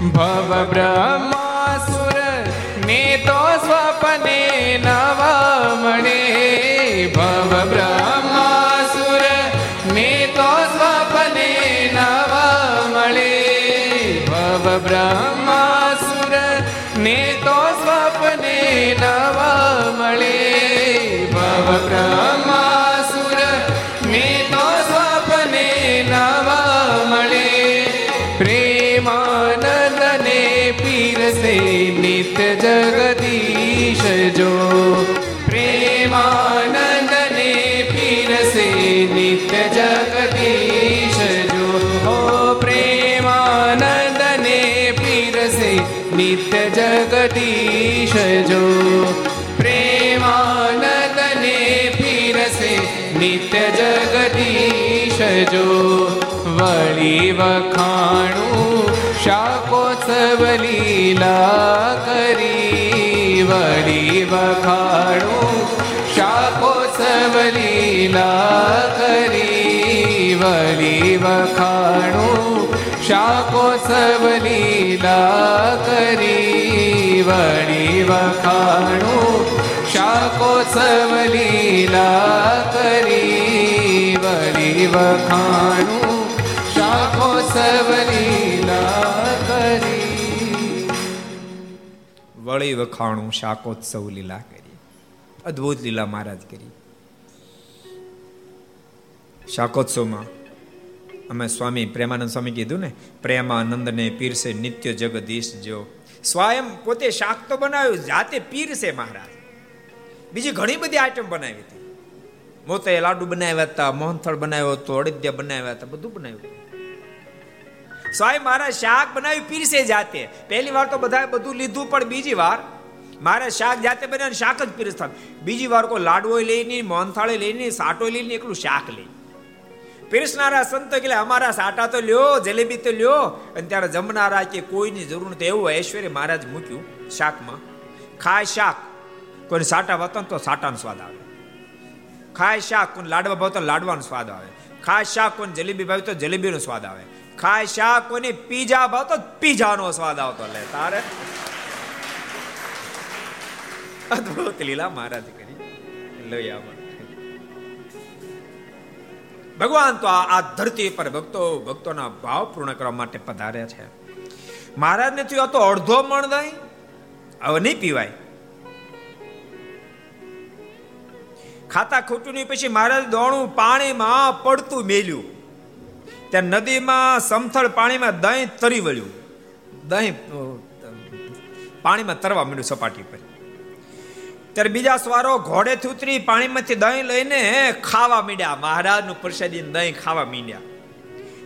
ભવ બ્રહ્માસુર ને તો સ્વપને નવામણે. ભવ બ્રહ્માસુર ને તો સ્વપને નવામણે. ભવ બ્રહ્માસુર સ્વપને લીલા કરી વળી વખાણું શાકો સવલી ના કરી વળી વખાણું શાકો સવલી ના કરી વળી વખાણું શાકો લીલા કરી વળી વખાણું, શાકોત્સવ લીલા કરી. અદ્ભુત લીલા મહારાજ કરી. શાકોત્સવમાં અમે સ્વામી પ્રેમાનંદ સ્વામી કીધું ને પ્રેમાનંદને પીરસે નિત્ય જગદીશ જો સ્વયં પોતે શાક તો બનાવ્યું જાતે પીરસે મહારાજ બીજી ઘણી બધી આઈટમ બનાવી હતી મોતે લાડુ બનાવ્યા હતા મોહનથળ બનાવ્યો હતો અડદિયા બનાવ્યા હતા બધું બનાવ્યું હતું સ્વાય મારા શાક બનાવી પીરસે જાતે પહેલી વાર તો બધાએ બધું લીધું પણ બીજી વાર મારે શાક જાતે બનાવીને શાક જ પીરસતા બીજી વાર કોઈ લાડવો લઈને મોહનથાળે લઈને સાટો લઈને એકલું શાક લઈ પીરસનારા સંતો કે અમારા સાટા તો લ્યો, જલેબી તો લ્યો. અને ત્યારે જમનારા કે કોઈની જરૂર નથી એવું ઐશ્વર્ય મહારાજ મૂક્યું શાકમાં. ખાય શાક. કોઈને સાટા ભાવતો તો સાટાનો સ્વાદ આવે. ખાય શાક, કોઈને લાડવા ભાવતો લાડવાનો સ્વાદ આવે. ખાય શાક, કોઈને જલેબી ભાવ તો જલેબીનો સ્વાદ આવે. ખાય શાક, કોઈને પીઝા ભાવતો પીઝાનો સ્વાદ આવતો લે. તારે? અદભુત લીલા મહારાજ કરી. લોહિયામાં ભગવાન તો આ ધરતી પર ભક્તો ભક્તોના ભાવ પૂર્ણ કરવા માટે પધાર્યા છે. મહારાજને થયું તો અડધો મણ દહીં, હવે નહીં પીવાય. ખાતા ખોટું નહીં પછી મહારાજ દોણું પાણીમાં પડતું મેલ્યું. ત્યાં નદીમાં સમથળ પાણીમાં દહીં તરી વળ્યું. દહીં પાણીમાં તરવા મળ્યું સપાટી પર. ત્યારે બીજા સ્વારો ઘોડેથી ઉતરી પાણીમાંથી દહીં લઈને ખાવા મીડ્યા. મહારાજનું પ્રસાદી દહીં ખાવા મીડ્યા.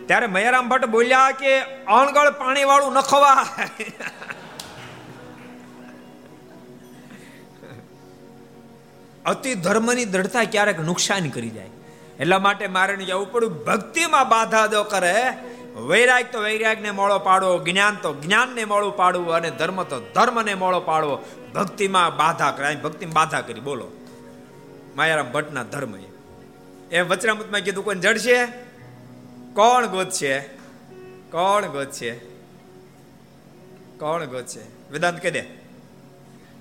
ત્યારે મયારામ ભટ્ટ બોલ્યા કે, અણગળ પાણી વાળું ન ખવા અતિ ધર્મની દ્રઢતા ક્યારેક નુકસાન કરી જાય. એટલા માટે મારે જવું પડ્યું, ભક્તિમાં બાધા દો કરે. વૈરાગ તો વૈરાગને મોળો પાડવો, જ્ઞાન તો જ્ઞાનને મોળું પાડવું અને ધર્મ તો ધર્મને મોળો પાડવો. ભક્તિમાં બાધા કરે ભક્તિમાં બાધા કરી બોલો. માયારામ ભટ્ટના ધર્મ એ વચરામૃતમાં કીધું કોઈ જડશે? કોણ ગોતશે? કોણ ગોતશે? કોણ ગોતશે? વેદાંત કહી દે.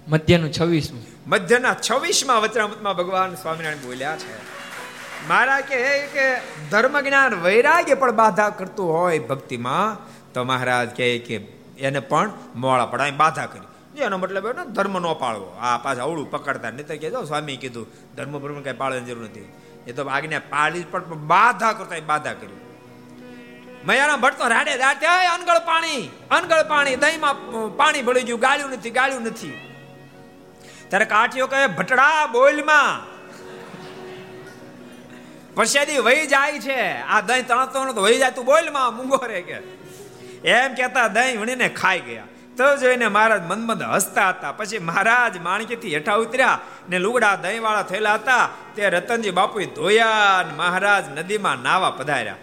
મધ્યનું છવ્વીસમું. મધ્યના છવ્વીસમાં વચરામૃતમાં ભગવાન સ્વામિનારાયણ બોલ્યા છે. મારા કે કે ધર્મ જ્ઞાન વૈરાગ્ય પણ બાધા કરતું હોય ભક્તિમાં તો મહારાજ કહે કે એને પણ મોળા પડાય બાધા કરી. એનો મતલબ એનો ધર્મ ન પાળવો. આ પાછા અવળું પકડતા નહીં તો કહેજો સ્વામી કીધું, ધર્મ ભર્મ કઈ પાળવાની જરૂર નથી. એ તો આજ્ઞા પાળી પણ બાધા કરતા બાધા કરી. મયાના ભટ્ટો રાડે રાડે અનગળ પાણી અનગળ પાણી, દહીંમાં પાણી ભળી ગયું, ગાળ્યું નથી ગાળ્યું નથી. ત્યારે કાઠીઓ કહે, ભટડા બોલમાં પ્રસાદી વહી જાય છે. આ દહીં તણતો વહી જાય, તું બોલમાં મૂંગો રે કે. એમ કેતા દહીં વણીને ખાઈ ગયા. તો જોઈને મહારાજ મનમંદ હસતા હતા. પછી મહારાજ માણકીથી હેઠા ઉતર્યા ને લુગડા દહીંવાળા થયેલા હતા. તે રતનજી બાપુએ ધોયા મહારાજ નદીમાં નાવા પધાર્યા.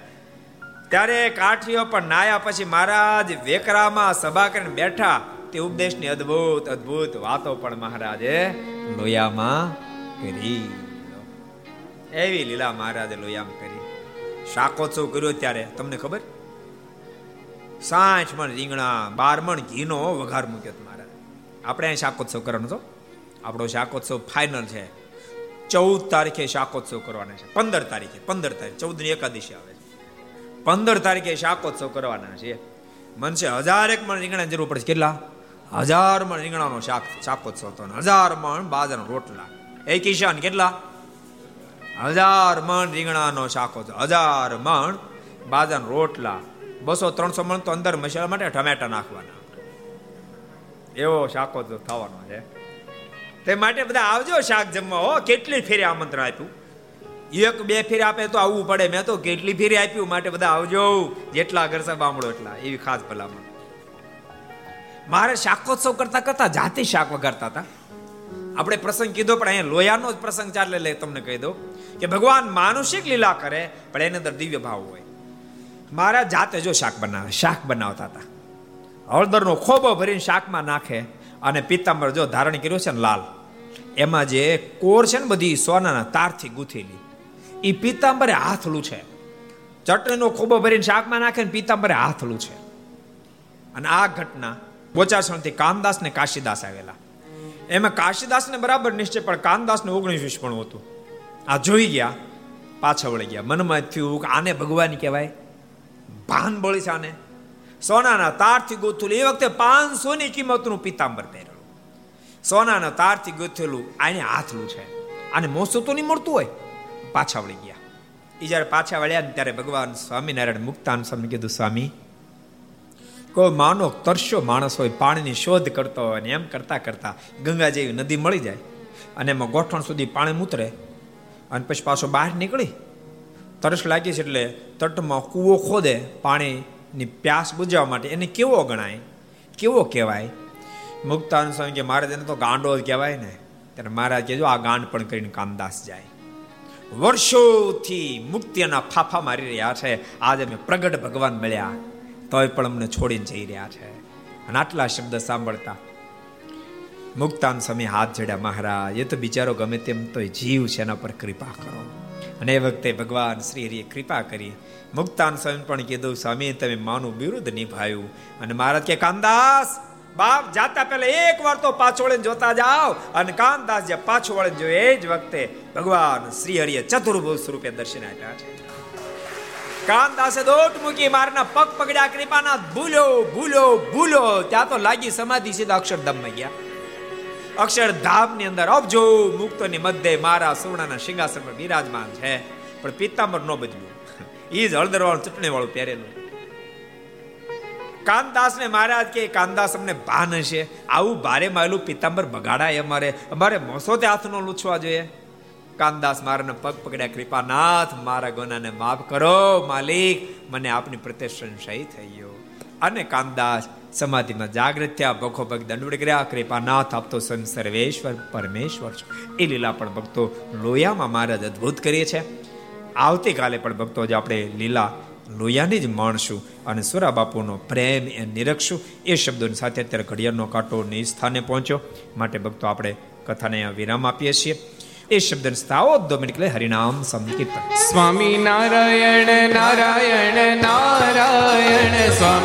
ત્યારે કાઠીઓ પણ નાયા પછી મહારાજ વેકરામાં સભા કરીને બેઠા. તે ઉપદેશની અદ્ભુત અદ્ભુત વાતો પણ મહારાજે લોયામાં કરી. એવી લીલા મહારાજે લોયામાં કરી. શાકોત્સવ કર્યો ત્યારે, તમને ખબર? સાઠ મણ રીંગણા, બાર મણ ઘીનો વઘાર મૂક્યો મારા. આપણે અહીં શાકોત્સવ કરવાનો હતો આપણો શાકોત્સવ ફાઇનલ છે. ચૌદ તારીખે શાકોત્સવ કરવાના છે. પંદર તારીખે, પંદર તારીખ. ચૌદની એકાદશી આવે છે. પંદર તારીખે શાકોત્સવ કરવાના છે. મનસે હજાર એક મણ રીંગણા જરૂર પડશે. કેટલા? હજાર મણ રીંગણાનો શાક, શાકોત્સવ તો હજાર મણ બાજરાનો રોટલા. એ કિશાન, કેટલા? હજાર મણ રીંગણાનો શાકોત્સવ. હજાર મણ બાજરાનો રોટલા. બસો ત્રણસો મણ તો અંદર મસાલા માટે ટમેટા નાખવાના. એવો શાકોત્સવ થવાનો છે. તે માટે બધા આવજો શાક જમવા હો, કેટલી ફેરી આમંત્રણ આપ્યું? એક, બે ફેરી આપે તો આવવું પડે. મેં તો કેટલી ફેરી આપ્યું? માટે બધા આવજો. જેટલા ઘર બામડો એટલા. એવી ખાસ ભલામણ. મારે શાકોત્સવ કરતા કરતા જાતે શાક વગાડતા હતા. આપણે પ્રસંગ કીધો, પણ અહીંયા લોયાનો જ પ્રસંગ ચાલે લે તમને કહી દો કે ભગવાન માનુષિક લીલા કરે, પણ એની અંદર દિવ્ય ભાવ હોય. મારા જાતે જો શાક બનાવે, શાક બનાવતા હતા. હળદરનો ખોબો ભરીને શાકમાં નાખે અને પિત્તાંબર જો ધારણ કર્યો છે ને લાલ, એમાં જે કોર છે ને બધી સોનાના તારથી ગૂંથેલી એ પિત્તાંબરે હાથલું છે. ચટણીનો ખોબો ભરીને શાકમાં નાખે ને પિત્તાંબરે હાથલું છે. અને આ ઘટના બોચાસણથી કામદાસ ને કાશીદાસ આવેલા. એમાં કાશીદાસને બરાબર નિશ્ચય, પણ કામદાસને ઓગણીસ પણ હતું. આ જોઈ ગયા, પાછા વળી ગયા. મનમાં થયું કે આને ભગવાન કહેવાય. ભાન બળી છે આને? સોનાના તારથી ગોથેલું. એ વખતે પાંચસો ની કિંમતનું પિતાંબર પહેરેલું. સોનાના તારથી ગોથેલું આને હાથલું છે. આને મોસો તો નહીં મળતું હોય. પાછા વળી ગયા. એ જ્યારે પાછા વળ્યા ને ત્યારે ભગવાન સ્વામિનારાયણ મુક્તાન સ્વામી કીધું, સ્વામી, કોઈ માનો તરશો માણસ હોય, પાણીની શોધ કરતો હોય ને એમ કરતા કરતા ગંગા જેવી નદી મળી જાય અને એમાં ગોઠણ સુધી પાણી મૂતરે અને પછી પાછો બહાર નીકળી તરસ લાગી છે એટલે તટમાં કૂવો ખોદે પાણીની પ્યાસ બુજાવવા માટે. એને કેવો ગણાય? કેવો કહેવાય? મુક્તાન સ્વામી કે મહારાજ એને તો ગાંડો જ કહેવાય ને. ત્યારે મહારાજ કહેજો, આ ગાંડ પણ કરીને કામદાસ જાય. વર્ષોથી મુક્તિના ફાફા મારી રહ્યા છે. આજે અમે પ્રગટ ભગવાન મળ્યા તોય પણ અમને છોડીને જઈ રહ્યા છે. અને આટલા શબ્દ સાંભળતા મુક્તાન સ્વામી હાથ જડ્યા, મહારાજ, એ તો બિચારો ગમે તેમ તો જીવ છે, એના પર કૃપા કરો. અને એ વખતે ભગવાન શ્રી હરિએ કૃપા કરી મુક્તાન સ્વામી પણ કીધું, સ્વામી, તમે માનું વિરુદ્ધ નિભાયું. અને મહારાજ કે કાનદાસ બાપ જાતા પહેલા એક વાર તો પાછો વળે જોતા જાઓ. અને કાનદાસ જે પાછો વળે જો એ જ વખતે ભગવાન શ્રી હરિએ ચતુર્ભુજ સ્વરૂપે દર્શન આપ્યા છે. કાનદાસે દોટ મૂકી મારના પગ પગડ્યા કૃપાના ભૂલો ભૂલો ભૂલો. ત્યાં તો લાગી સમાધિ સીધા અક્ષરધામમાં ગયા. અક્ષરધામની અંદર અબજો, મુક્તોની મધ્ય મારા સુવર્ણના સિંહાસન પર બિરાજમાન છે. પણ પિત્તાંબર નો બદલ્યું એ જ હળદર વાળું ચટણી વાળું પહેરેલું. કાનદાસ ને મહારાજ કે કાનદાસ અમને ભાન હશે. આવું ભારે માયલું પિત્તાંબર બગાડાય અમારે. અમારે મોસોતે હાથ નો લૂછવા જોઈએ. કાનદાસ મારાને પગ પકડ્યા, કૃપાનાથ, મારા ગુનાને માફ કરો, માલિક. મને આપની પ્રત્યે સંશય થઈ ગયો અને કાનદાસ સમાધિમાં જાગૃત થયા ભખો ભગ દંડવડ કર્યા કૃપાનાથ આપતો સંત સર્વેશ્વર પરમેશ્વર એ લીલા પણ ભક્તો લોયામાં મહારાજ અદભુત કરીએ છે। આવતીકાલે પણ ભક્તો જે આપણે લીલા લોયાને જ માણશું અને સુરા બાપુનો પ્રેમ એ નિરખશું એ શબ્દોની સાથે અત્યારે ઘડિયાળનો કાંટો ની સ્થાને પહોંચ્યો। માટે ભક્તો આપણે કથાને વિરામ આપીએ છીએ। એ શબ્દ સ્થાવો દો મિનિટ હરિનામ સંકીર્તન। સ્વામી નારાયણ નારાયણ નારાયણ, સ્વામી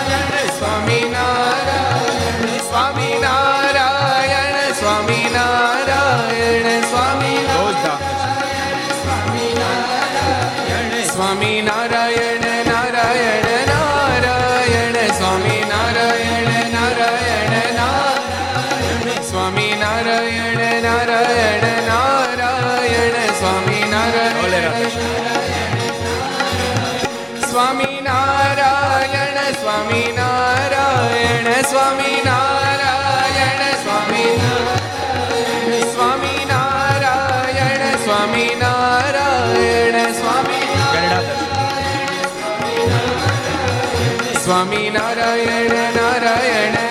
નારાયણ નારાયણ નારાયણ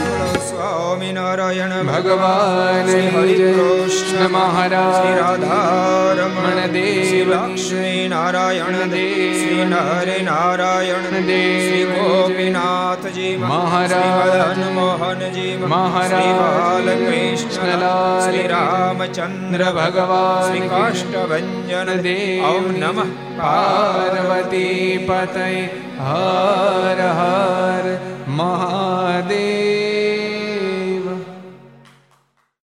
સ્વામિનારાયણ ભગવાન કૃષ્ણ મહારાજ શ્રી રાધારમણ દેવ લક્ષ્મી નારાયણ દેવ શ્રી નરે નારાયણ દેવ શ્રી ગોપીનાથજી મહારાજ મોહનજી મહારાજ લાલ શ્રી રામચંદ્ર ભગવાન શ્રી કાષ્ટભંજન દેવ ઓમ નમઃ પાર્વતી પતય હર હર મહાદેવ